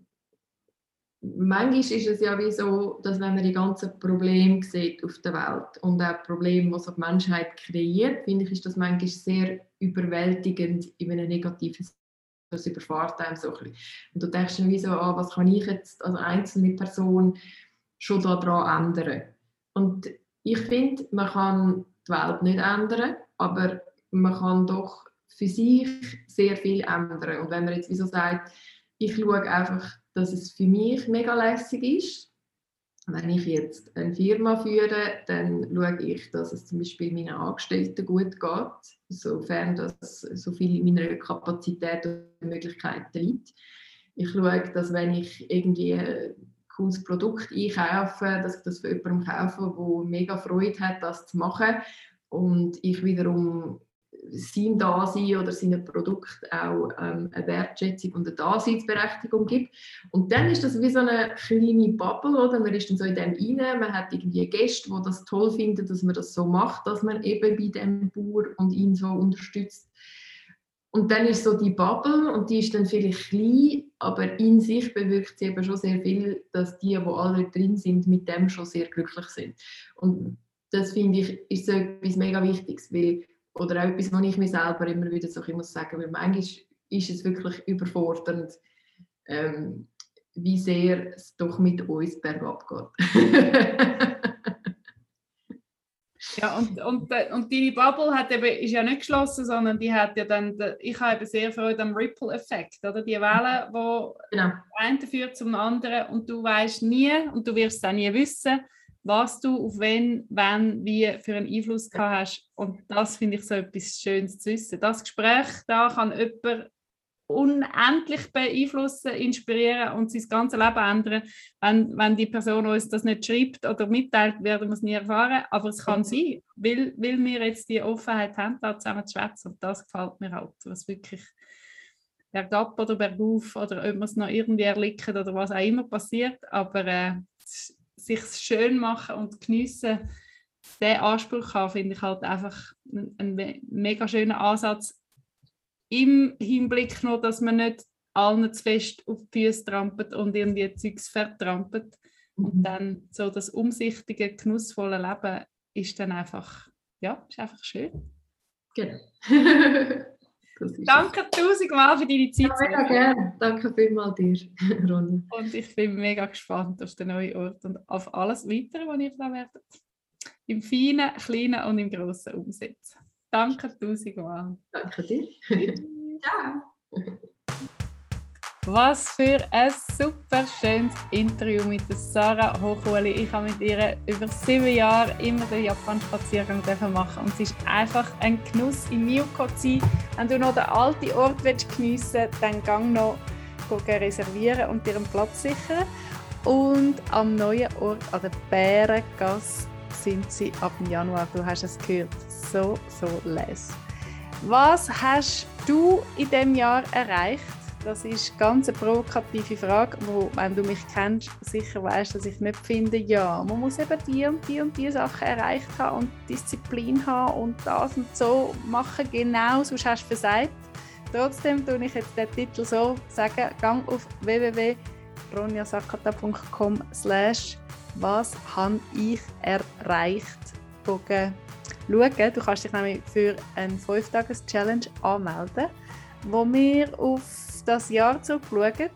manchmal ist es ja wie so, dass wenn man die ganzen Probleme sieht auf der Welt und auch Probleme, die die Menschheit kreiert, finde ich, ist das manchmal sehr überwältigend in einem negativen das überfahrt einem so ein bisschen. Und du denkst dann wie so, ah, was kann ich jetzt als einzelne Person schon daran ändern? Und ich finde, man kann die Welt nicht ändern, aber man kann doch für sich sehr viel ändern. Und wenn man jetzt wieso sagt, ich schaue einfach, dass es für mich mega lässig ist, wenn ich jetzt eine Firma führe, dann schaue ich, dass es zum Beispiel meinen Angestellten gut geht, sofern das so viel in meiner Kapazität und Möglichkeiten liegt. Ich schaue, dass wenn ich irgendwie cooles Produkt einkaufe, dass ich das für jemanden kaufe, der mega Freude hat, das zu machen und ich wiederum seinem Dasein oder seinem Produkt auch ähm, eine Wertschätzung und eine Daseinsberechtigung gibt. Und dann ist das wie so eine kleine Bubble, oder? Man ist dann so in dem rein, man hat irgendwie Gäste, die das toll finden, dass man das so macht, dass man eben bei dem Bauer und ihn so unterstützt. Und dann ist so die Bubble und die ist dann vielleicht klein, aber in sich bewirkt sie eben schon sehr viel, dass die, wo alle drin sind, mit dem schon sehr glücklich sind. Und das finde ich ist so etwas mega Wichtiges, weil oder auch etwas, was ich mir selber immer wieder so muss sagen, weil manchmal ist es wirklich überfordernd, ähm, wie sehr es doch mit uns bergab geht. ja, und, und, und deine Bubble hat eben, ist ja nicht geschlossen, sondern die hat ja dann, ich habe eben sehr Freude am Ripple-Effekt, oder? Die Welle, wo genau. eine führt zum anderen und du weißt nie und du wirst es auch nie wissen, was du auf wen, wann, wie für einen Einfluss gehabt hast. Und das finde ich so etwas Schönes zu wissen. Das Gespräch da kann jemand unendlich beeinflussen, inspirieren und sein ganzes Leben ändern. Wenn, wenn die Person uns das nicht schreibt oder mitteilt, werden wir es nie erfahren. Aber es kann sein, weil, weil wir jetzt die Offenheit haben, da zusammen zu schwätzen. Und das gefällt mir halt, was wirklich bergab oder bergauf oder ob man es noch irgendwie erlickt oder was auch immer passiert. Aber äh, sich schön machen und geniessen, den Anspruch haben, finde ich halt einfach einen mega schönen Ansatz. Im Hinblick noch, dass man nicht allen zu fest auf die Füße trampelt und irgendwie Zeugs vertrampelt. Und mhm. dann so das umsichtige, genussvolle Leben ist dann einfach, ja, ist einfach schön. Genau. Danke tausendmal für deine Zeit. Ja, mega gerne. Danke vielmals dir, Ronja. Und ich bin mega gespannt auf den neuen Ort und auf alles Weitere, was ihr da werdet. Im Feinen, Kleinen und im Grossen umsetzen. Danke tausendmal. Danke dir. Ciao. Was für ein super schönes Interview mit Sarah Hochuli. Ich habe mit ihr über sieben Jahre immer den Japan-Spaziergang machen und es ist einfach ein Genuss im Miyuko-Zi. Wenn du noch den alten Ort geniessen willst, dann gang noch reservieren und dir einen Platz sichern. Und am neuen Ort an der Bärengasse sind sie ab Januar. Du hast es gehört. So, so les. Was hast du in diesem Jahr erreicht? Das ist eine ganz provokative Frage, wo, wenn du mich kennst, sicher weißt, dass ich nicht finde, ja, man muss eben die und die und die Sachen erreicht haben und Disziplin haben und das und so machen, genau, sonst hast du versagt. Trotzdem tue ich jetzt den Titel so sagen, gang auf www.ronjasakata.com slash was habe ich erreicht schauen. Du kannst dich nämlich für eine 5-Tages-Challenge anmelden, wo wir auf das Jahr zurückschauen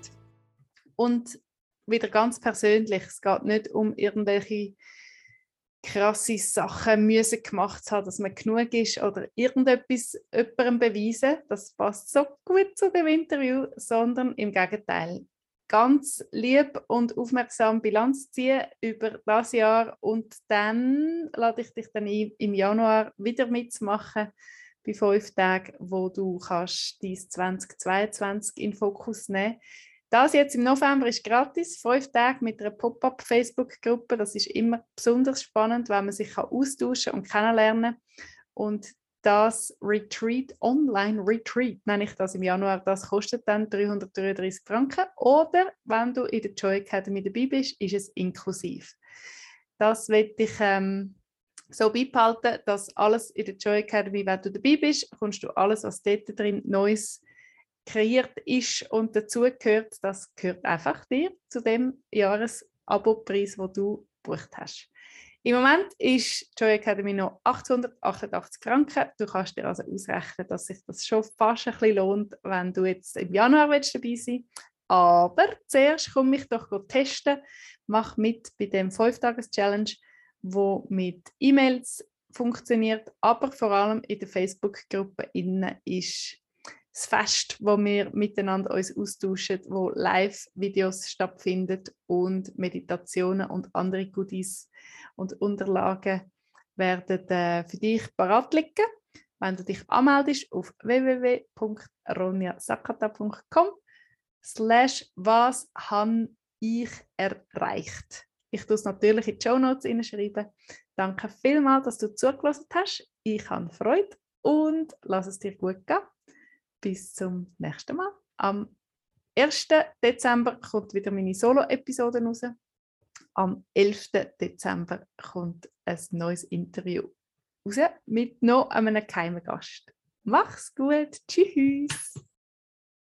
und wieder ganz persönlich. Es geht nicht um irgendwelche krasse Sachen müssen gemacht zu haben, dass man genug ist oder irgendetwas jemandem beweisen. Das passt so gut zu dem Interview, sondern im Gegenteil. Ganz lieb und aufmerksam Bilanz ziehen über das Jahr und dann lade ich dich dann ein, im Januar wieder mitzumachen bei fünf Tagen, wo du kannst dein 2022 in Fokus nehmen das jetzt im November ist gratis, fünf Tage mit einer Pop-up-Facebook-Gruppe. Das ist immer besonders spannend, weil man sich austauschen und kennenlernen Und das Retreat, Online-Retreat, nenne ich das im Januar, das kostet dann 333 Franken. Oder wenn du in der Joy Academy dabei bist, ist es inklusiv. Das werde ich ähm, so beibehalten, dass alles in der Joy Academy, wenn du dabei bist, kommst du alles, was dort drin Neues kreiert ist und dazugehört, das gehört einfach dir zu dem Jahresabo-Preis, wo du gebucht hast. Im Moment ist Joy Academy noch 888 Franken. Du kannst dir also ausrechnen, dass sich das schon fast ein bisschen lohnt, wenn du jetzt im Januar dabei sein Aber zuerst komm mich doch testen. Mach mit bei dem 5-Tages-Challenge wo mit E-Mails funktioniert, aber vor allem in der Facebook-Gruppe innen ist das Fest, wo wir miteinander uns austauschen, wo Live-Videos stattfinden und Meditationen und andere Goodies und Unterlagen werden äh, für dich parat liegen. Wenn du dich anmeldest auf www.ronjasakata.com slash was han ich erreicht. Ich tue es natürlich in die Show Notes hineinschreiben. Danke vielmals, dass du zugelassen hast. Ich habe Freude und lass es dir gut gehen. Bis zum nächsten Mal. Am 1. Dezember kommt wieder meine Solo-Episode raus. Am 11. Dezember kommt ein neues Interview raus mit noch einem geheimen Gast. Mach's gut. Tschüss.